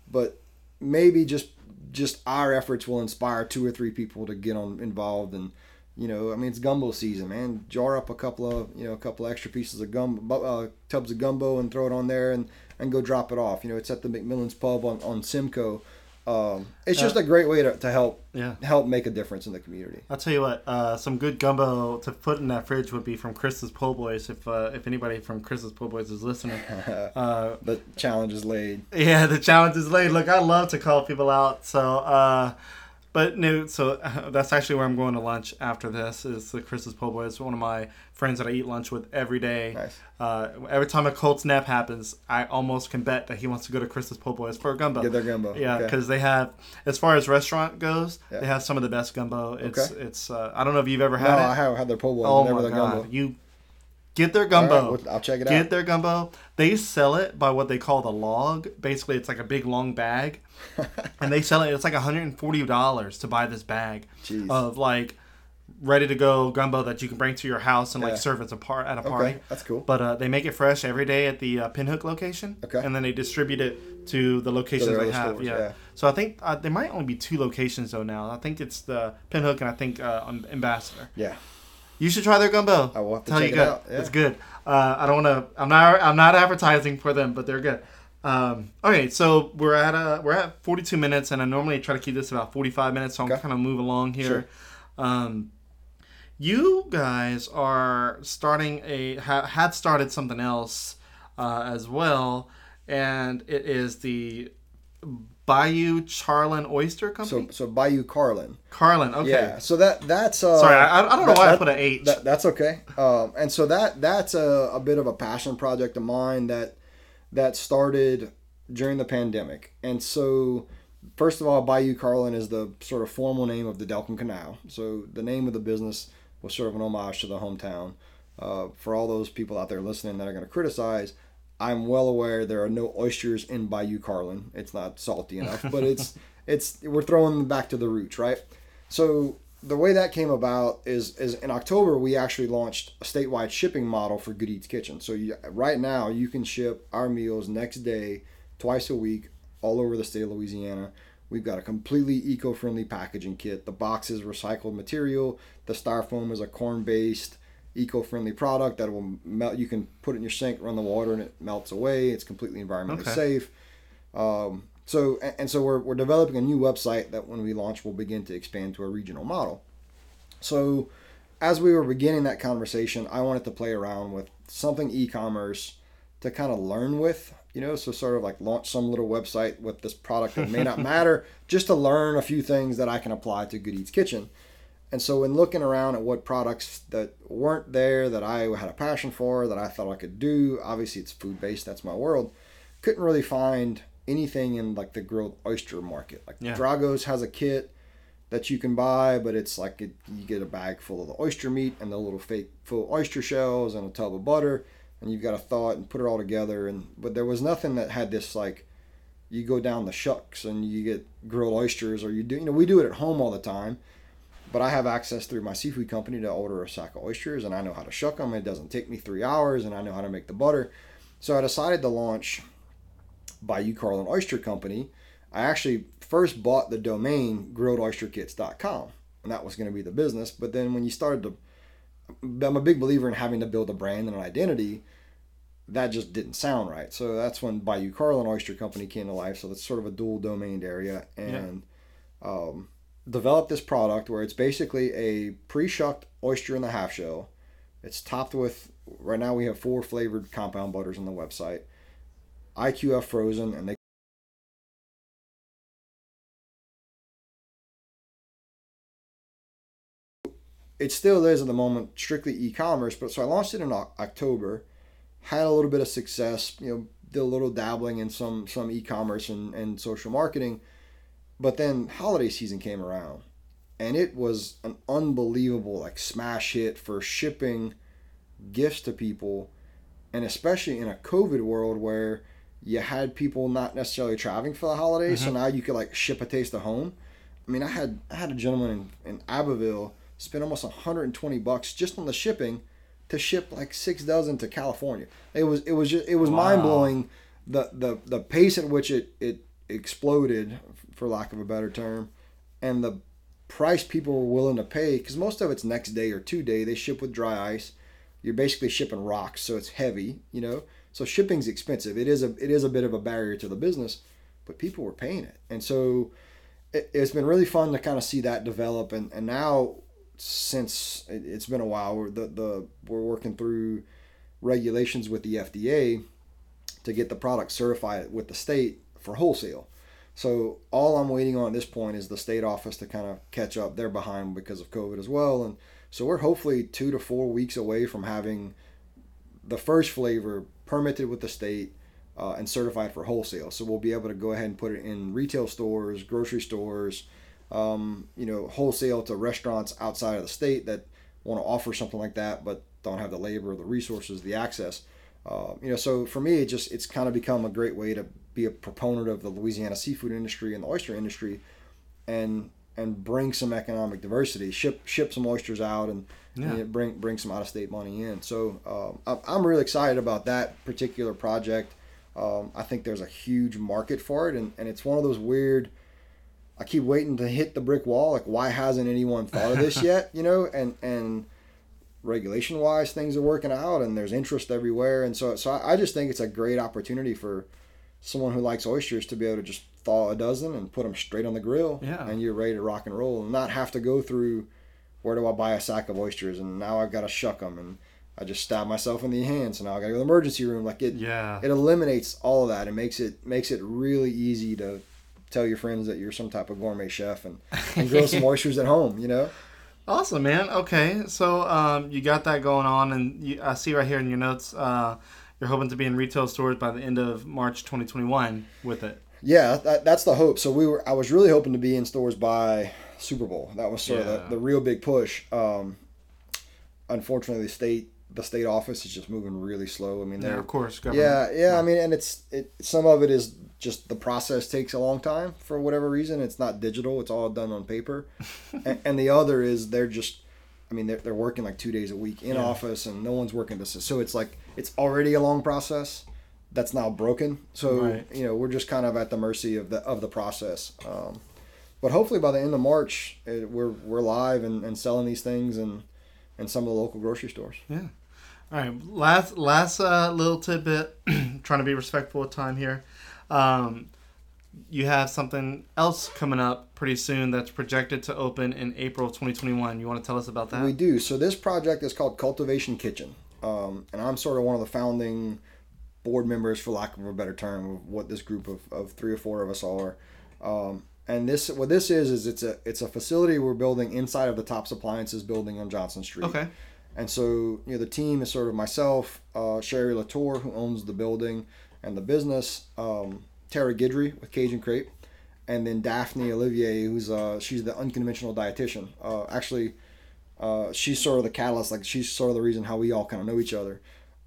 but maybe just just our efforts will inspire two or three people to get on involved and you know I mean it's gumbo season man. Jar up a couple of you know a couple extra pieces of gumbo uh, tubs of gumbo and throw it on there and and go drop it off. You know it's at the McMillan's pub on, on Simcoe Um, it's just a great way to, to help Yeah. help make a difference in the community. I'll tell you what, uh, some good gumbo to put in that fridge would be from Chris's Po' Boys. If uh, if anybody from Chris's Po' Boys is listening, uh, the challenge is laid. yeah, the challenge is laid. Look, I love to call people out. So, uh, but no, so uh, that's actually where I'm going to lunch after this. Is the Chris's Po' Boys? One of my friends that I eat lunch with every day. Nice. Uh, every time a Colts nap happens, I almost can bet that he wants to go to Chris's Po' Boys for a gumbo. Get their gumbo. Yeah, Okay. because they have, as far as restaurant goes, Yeah. they have some of the best gumbo. It's Okay. it's. Uh, I don't know if you've ever had. No, had I have had their po' boys, Oh my their god, gumbo. you get their gumbo. right, well, I'll check it Get out. Get their gumbo. They sell it by what they call the log. Basically, it's like a big long bag, and they sell it. It's like hundred and forty dollars to buy this bag Jeez. of like ready to go gumbo that you can bring to your house and like Yeah. serve as a part at a party. Okay, that's cool. But uh, they make it fresh every day at the uh, Pinhook location. Okay. And then they distribute it to the locations they have. stores, yeah. yeah. So I think uh, there might only be two locations though now. I think it's the Pinhook and I think uh, um, Ambassador. Yeah. You should try their gumbo. I will have to Tell check you it good. out, yeah. It's good. Uh, I don't want to. I'm not. I'm not advertising for them, but they're good. Um, okay, so we're at uh we're at 42 minutes, and I normally try to keep this about 45 minutes, so I'm Okay. kind of move along here. Sure. Um, you guys are starting a ha, had started something else uh, as well, and it is the Bayou Charlin Oyster Company. So so Bayou Carlin. Carlin. Okay. Yeah. So that that's uh, Sorry, I, I don't know that- why I that- put an H. That, that's okay. Um, and so that that's a, a bit of a passion project of mine that that started during the pandemic. And so, first of all, Bayou Carlin is the sort of formal name of the Delcambre Canal. So the name of the business was sort of an homage to the hometown. Uh, for all those people out there listening that are going to criticize, I'm well aware there are no oysters in Bayou Carlin. It's not salty enough, but it's it's we're throwing them back to the roots, right? So the way that came about is is in October we actually launched a statewide shipping model for Good Eats Kitchen. So you, right now you can ship our meals next day, twice a week, all over the state of Louisiana. We've got a completely eco-friendly packaging kit. The box is recycled material. The styrofoam is a corn-based, eco-friendly product that will melt. You can put it in your sink, run the water, and it melts away. It's completely environmentally Okay. safe. Um, so and, so we're, we're developing a new website that when we launch will begin to expand to a regional model. So as we were beginning that conversation, I wanted to play around with something e-commerce to kind of learn with, you know, so sort of like launch some little website with this product that may not matter, just to learn a few things that I can apply to Good Eats Kitchen. And so when looking around at what products that weren't there that I had a passion for, that I thought I could do, obviously it's food based, that's my world, couldn't really find anything in like the grilled oyster market. Like Yeah. Drago's has a kit that you can buy, but it's like it, you get a bag full of the oyster meat and the little fake full oyster shells and a tub of butter, and you've got to thaw it and put it all together. And but there was nothing that had this like you go down the shucks and you get grilled oysters, or you do you know we do it at home all the time. But I have access through my seafood company to order a sack of oysters, and I know how to shuck them. It doesn't take me three hours, and I know how to make the butter. So I decided to launch by Bayou Carlin Oyster Company. I actually first bought the domain grilledoysterkits.com, and that was going to be the business. But then when you started to, I'm a big believer in having to build a brand and an identity. That just didn't sound right. So that's when Bayou Carlin Oyster Company came to life. So that's sort of a dual domained area, and um, developed this product where it's basically a pre-shucked oyster in the half shell. It's topped with right now we have four flavored compound butters on the website. IQF frozen, and they it still is at the moment strictly e-commerce. But so I launched it in October, had a little bit of success. You know, did a little dabbling in some some e-commerce and, and social marketing. But then holiday season came around, and it was an unbelievable like smash hit for shipping gifts to people, and especially in a COVID world where you had people not necessarily traveling for the holidays, so mm-hmm. now you could like ship a taste of home. I mean, I had I had a gentleman in, in Abbeville spend almost 120 bucks just on the shipping to ship like six dozen to California. It was it was just it was Wow. mind blowing the, the the pace at which it it exploded, for lack of a better term, and the price people were willing to pay because most of it's next day or two day. They ship with dry ice. You're basically shipping rocks, so it's heavy, you know. So shipping's expensive. It is a it is a bit of a barrier to the business. but people were paying it, and so it, has been really fun to kind of see that develop. And, and now, since it, has been a while, we're the, the we're working through regulations with the FDA to get the product certified with the state for wholesale. So all I'm waiting on at this point is the state office to kind of catch up. They're behind because of COVID as well, and so we're hopefully two to four weeks away from having the first flavor permitted with the state uh, and certified for wholesale. So we'll be able to go ahead and put it in retail stores, grocery stores, um, you know, wholesale to restaurants outside of the state that want to offer something like that, but don't have the labor, the resources, the access. Uh, you know, so for me, it just it's kind of become a great way to be a proponent of the Louisiana seafood industry and the oyster industry, and and bring some economic diversity. Ship ship some oysters out and, yeah. and bring bring some out of state money in. So um, I'm really excited about that particular project. Um, I think there's a huge market for it, and, and it's one of those weird. I keep waiting to hit the brick wall. Like, why hasn't anyone thought of this yet? You know, and and regulation wise, things are working out, and there's interest everywhere, and so so I just think it's a great opportunity for someone who likes oysters to be able to just thaw a dozen and put them straight on the grill, yeah. and you're ready to rock and roll, and not have to go through where do I buy a sack of oysters, and now I've got to shuck them and I just stab myself in the hand, so now I gotta go to the emergency room. Like it, yeah, it eliminates all of that. It makes it makes it really easy to tell your friends that you're some type of gourmet chef and, and grill some oysters at home. You know. Awesome, man. Okay, so um, you got that going on, and you, I see right here in your notes, uh, you're hoping to be in retail stores by the end of March 2021 with it. Yeah, that, that's the hope. So we were, I was really hoping to be in stores by Super Bowl. That was sort yeah. of the, the real big push. Um, unfortunately, the state the state office is just moving really slow. I mean, yeah, of course, government. yeah, yeah. I mean, and it's it. Some of it is just the process takes a long time for whatever reason. It's not digital; it's all done on paper. and, and, the other is they're just, I mean, they're, they're working like two days a week in yeah. office, and no one's working this. So it's like it's already a long process that's now broken. So right. you know, we're just kind of at the mercy of the of the process. Um, but hopefully by the end of March, it, we're we're live and, and selling these things and and some of the local grocery stores. Yeah. All right, last last uh, little tidbit. trying to be respectful of time here. Um, you have something else coming up pretty soon that's projected to open in April of 2021. You want to tell us about that? We do. So this project is called Cultivation Kitchen, um, and I'm sort of one of the founding board members, for lack of a better term, of what this group of, of three or four of us are. Um, and this, what this is, is it's a it's a facility we're building inside of the Tops Appliances building on Johnson Street. Okay. And so, you know, the team is sort of myself, uh, Sherry Latour, who owns the building and the business, um, Tara Guidry with Cajun Crepe, and then Daphne Olivier, who's uh, she's the unconventional dietitian. Uh, actually, uh, she's sort of the catalyst, like she's sort of the reason how we all kind of know each other.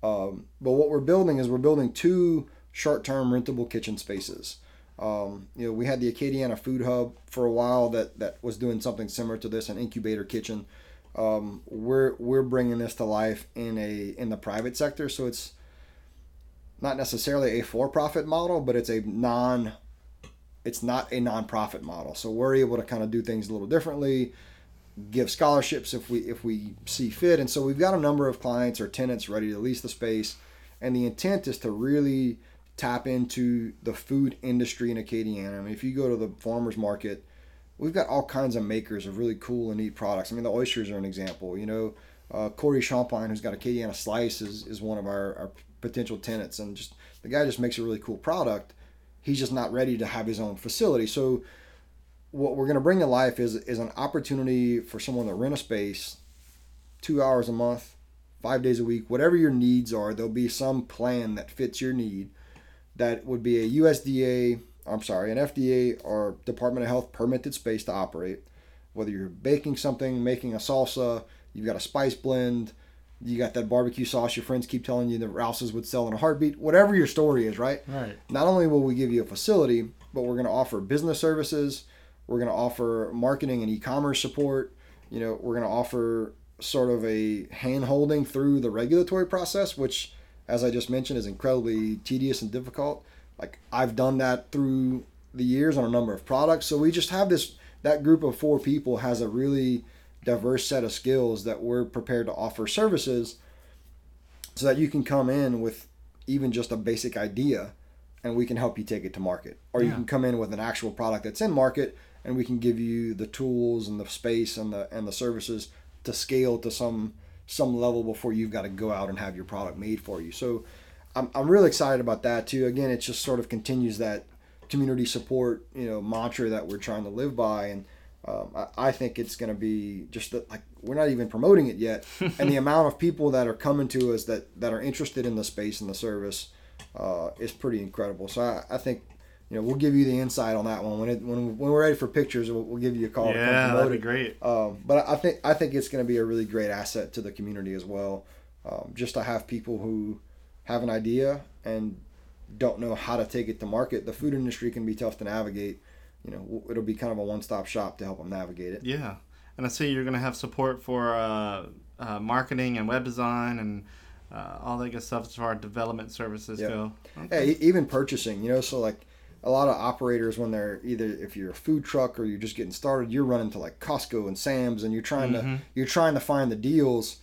Um, but what we're building is we're building two short-term rentable kitchen spaces. Um, you know, we had the Acadiana Food Hub for a while that that was doing something similar to this, an incubator kitchen um, we're we're bringing this to life in a in the private sector, so it's not necessarily a for-profit model, but it's a non it's not a non-profit model. So we're able to kind of do things a little differently, give scholarships if we if we see fit, and so we've got a number of clients or tenants ready to lease the space, and the intent is to really tap into the food industry in Acadiana. I mean, if you go to the farmers market we've got all kinds of makers of really cool and neat products. I mean, the oysters are an example. You know, uh, Corey Champagne, who's got Acadiana Slice, is, is one of our, our potential tenants, and just the guy just makes a really cool product. He's just not ready to have his own facility. So, what we're going to bring to life is is an opportunity for someone to rent a space, two hours a month, five days a week, whatever your needs are. There'll be some plan that fits your need. That would be a USDA I'm sorry, an FDA or Department of Health permitted space to operate. Whether you're baking something, making a salsa, you've got a spice blend, you got that barbecue sauce your friends keep telling you that Rouse's would sell in a heartbeat, whatever your story is, right? Right. Not only will we give you a facility, but we're going to offer business services, we're going to offer marketing and e-commerce support, you know, we're going to offer sort of a hand holding through the regulatory process, which as I just mentioned is incredibly tedious and difficult like I've done that through the years on a number of products. So we just have this that group of four people has a really diverse set of skills that we're prepared to offer services so that you can come in with even just a basic idea and we can help you take it to market. Or you can come in with an actual product that's in market, and we can give you the tools and the space and the and the services to scale to some some level before you've got to go out and have your product made for you. So I'm, I'm really excited about that too. Again, it just sort of continues that community support, you know, mantra that we're trying to live by. And um, I, I think it's going to be just that, like, we're not even promoting it yet. and the amount of people that are coming to us that, that are interested in the space and the service uh, is pretty incredible. So I, I think, you know, we'll give you the insight on that one when it, when, when we're ready for pictures. We'll, we'll give you a call to Yeah, come promote that'd be great. Um, but I think I think it's going to be a really great asset to the community as well. Um, just to have people who have an idea and don't know how to take it to market. The food industry can be tough to navigate. You know, it'll be kind of a one-stop shop to help them navigate it. Yeah, and I see you're gonna have support for uh, uh, marketing and web design and uh, all that good stuff as far as development services Yeah. go. Hey, e- even purchasing, you know, so like a lot of operators when they're either if you're a food truck or you're just getting started, you're running to like Costco and Sam's and you're trying Mhm. to you're trying to find the deals.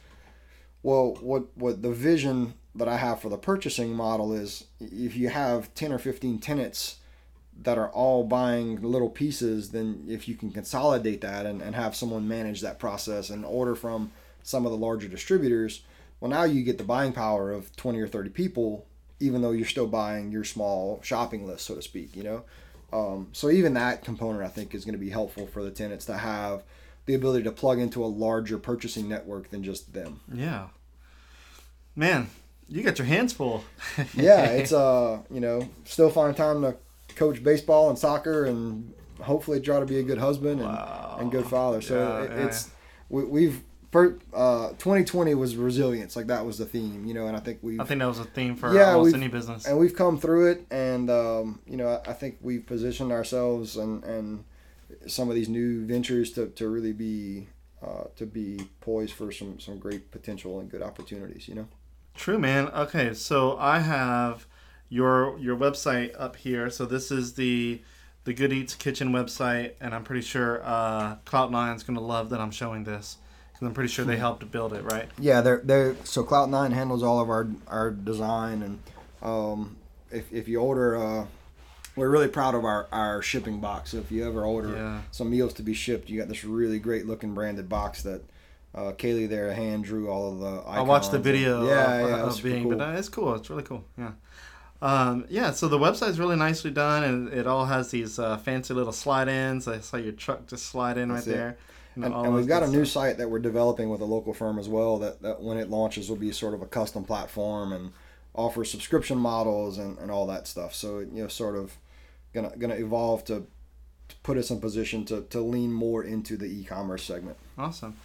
Well, what what the vision that I have for the purchasing model is if you have 10 or 15 tenants that are all buying little pieces, then if you can consolidate that and, and have someone manage that process and order from some of the larger distributors, well, now you get the buying power of 20 or 30 people, even though you're still buying your small shopping list, so to speak, you know? Um, so even that component, I think, is going to be helpful for the tenants to have the ability to plug into a larger purchasing network than just them. Yeah, man, you got your hands full. yeah, it's uh, you know, still find time to coach baseball and soccer, and hopefully try to be a good husband and, Wow. and good father. So Yeah, it, yeah. it's we, we've per, uh, 2020 was resilience, like that was the theme, you know, and I think we I think that was a theme for Yeah, almost any business. and we've come through it, and um, you know, I, I think we've positioned ourselves and and some of these new ventures to, to really be uh, to be poised for some some great potential and good opportunities, you know. True, man. Okay, so I have your your website up here. So this is the the Good Eats Kitchen website, and I'm pretty sure uh, Cloud9's gonna love that I'm showing this because I'm pretty sure they helped build it, right? Yeah, they're they're so Cloud Nine handles all of our our design and um, if if you order uh, we're really proud of our, our shipping box. So if you ever order Yeah. some meals to be shipped, you got this really great looking branded box that uh, Kaylee there hand drew all of the. Icons I watched the and- video Yeah, of, yeah, of super being, cool. but uh, it's cool. It's really cool. Yeah. Um, yeah, so the website's really nicely done, and it all has these uh, fancy little slide-ins. I saw your truck just slide in That's right it. there. You know, And, and we've got a good new site that we're developing with a local firm as well. That, that when it launches will be sort of a custom platform and offer subscription models and, and all that stuff. So you know, sort of gonna gonna evolve to, to put us in position to, to lean more into the e-commerce segment. Awesome.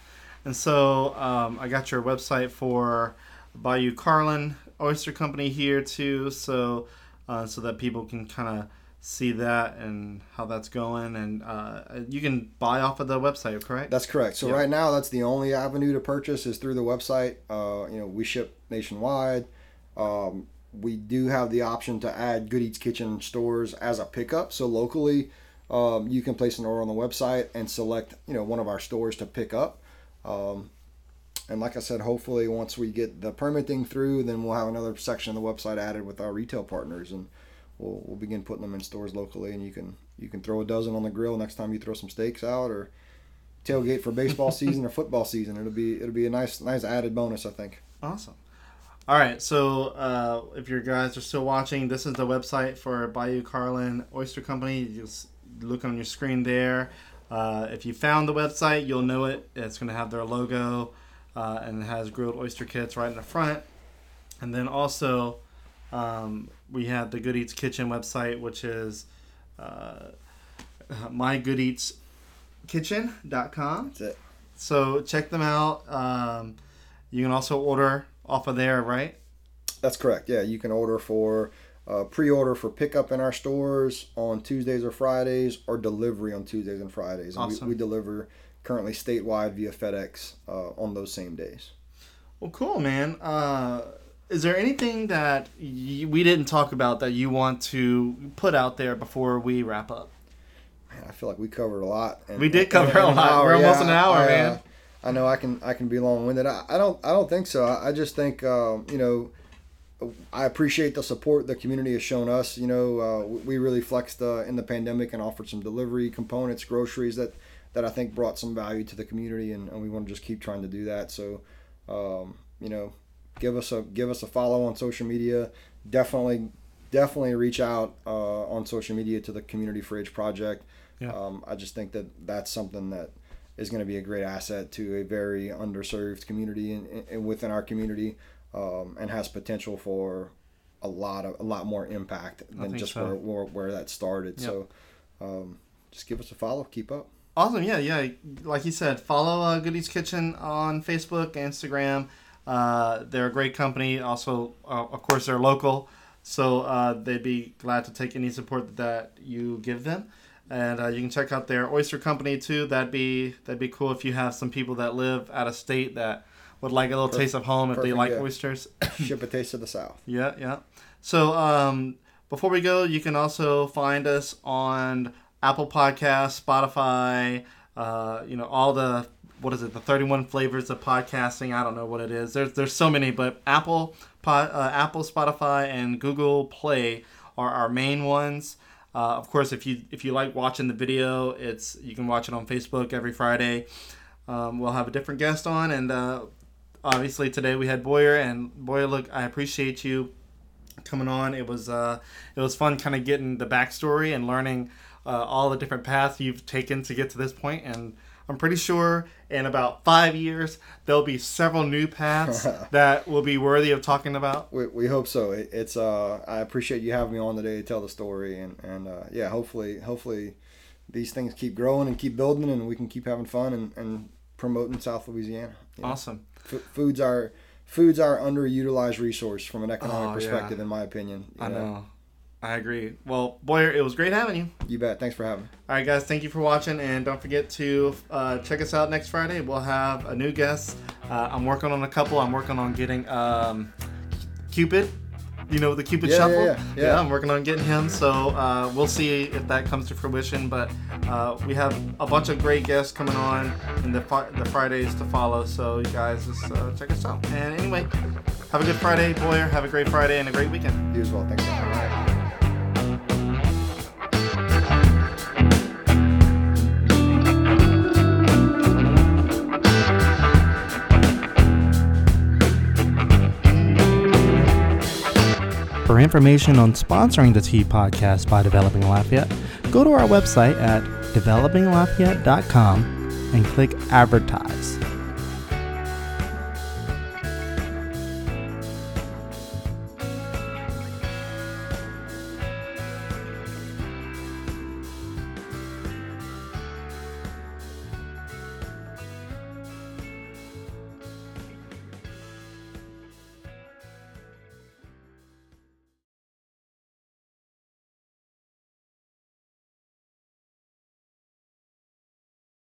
And so um, I got your website for Bayou Carlin Oyster Company here too, so uh, so that people can kind of see that and how that's going, and uh, you can buy off of the website, correct? That's correct. So Yeah. right now, that's the only avenue to purchase is through the website. Uh, you know, we ship nationwide. Um, we do have the option to add Good Eats Kitchen stores as a pickup. So locally, um, you can place an order on the website and select you know one of our stores to pick up. Um, and like I said, hopefully once we get the permitting through, then we'll have another section of the website added with our retail partners, and we'll, we'll begin putting them in stores locally. And you can you can throw a dozen on the grill next time you throw some steaks out, or tailgate for baseball season or football season. It'll be it'll be a nice nice added bonus, I think. Awesome. All right, so uh, if you guys are still watching, this is the website for Bayou Carlin Oyster Company. You just look on your screen there. Uh, if you found the website, you'll know it. It's going to have their logo uh, and it has grilled oyster kits right in the front. And then also, um, we have the Good Eats Kitchen website, which is uh, mygoodeatskitchen.com. That's it. So check them out. Um, you can also order off of there, right? That's correct. Yeah, you can order for uh, pre-order for pickup in our stores on Tuesdays or Fridays, or delivery on Tuesdays and Fridays. And Awesome. we, we deliver currently statewide via FedEx uh, on those same days. Well, cool, man. Uh, is there anything that y- we didn't talk about that you want to put out there before we wrap up? Man, I feel like we covered a lot. And, We did cover a lot. We're almost an hour, I, uh, man. I know I can I can be long winded. I, I don't I don't think so. I, I just think um, you know I appreciate the support the community has shown us. You know, uh, we really flexed uh, in the pandemic and offered some delivery components, groceries that that I think brought some value to the community, and, and we want to just keep trying to do that. So, um, you know, give us a give us a follow on social media. Definitely, definitely reach out uh, on social media to the Community Fridge Project. Yeah. Um, I just think that that's something that is going to be a great asset to a very underserved community and, and within our community, um, and has potential for a lot of a lot more impact than just so. where, where, where that started. Yep. So, um, just give us a follow. Keep up. Awesome. Yeah, yeah. Like you said, follow uh, Good Eats Kitchen on Facebook, Instagram. Uh, they're a great company. Also, uh, of course, they're local, so uh, they'd be glad to take any support that you give them. And uh, you can check out their oyster company too. That'd be that'd be cool if you have some people that live out of state that would like a little Perfect. taste of home if they like yeah. oysters. Ship a taste of the South. Yeah, yeah. So um, before we go, you can also find us on Apple Podcasts, Spotify, uh, you know, all the what is it, the 31 flavors of podcasting. I don't know what it is. There's there's so many, but Apple, uh, Apple, Spotify, and Google Play are our main ones. Uh, of course, if you if you like watching the video, it's you can watch it on Facebook every Friday. Um, we'll have a different guest on, and uh, obviously today we had Boyer. And Boyer, look, I appreciate you coming on. It was uh, it was fun, kind of getting the backstory and learning uh, all the different paths you've taken to get to this point, and I'm pretty sure in about five years there'll be several new paths that will be worthy of talking about. We, we hope so. It, it's uh, I appreciate you having me on today to tell the story, and and uh, yeah, hopefully hopefully these things keep growing and keep building, and we can keep having fun and, and promoting South Louisiana. You know? Awesome. F- food's our food's our underutilized resource from an economic oh, perspective, yeah. in my opinion. I know. know. I agree. Well, Boyer, it was great having you. You bet. Thanks for having me. All right, guys. Thank you for watching, and don't forget to uh, check us out next Friday. We'll have a new guest. Uh, I'm working on a couple. I'm working on getting um, Cupid. You know the Cupid yeah, Shuffle. Yeah, yeah, yeah. I'm working on getting him. So uh, we'll see if that comes to fruition. But uh, we have a bunch of great guests coming on in the the Fridays to follow. So you guys just uh, check us out. And anyway, have a good Friday, Boyer. Have a great Friday and a great weekend. You as well. Thanks. For information on sponsoring the Tea Podcast by Developing Lafayette, go to our website at developinglafayette.com and click advertise.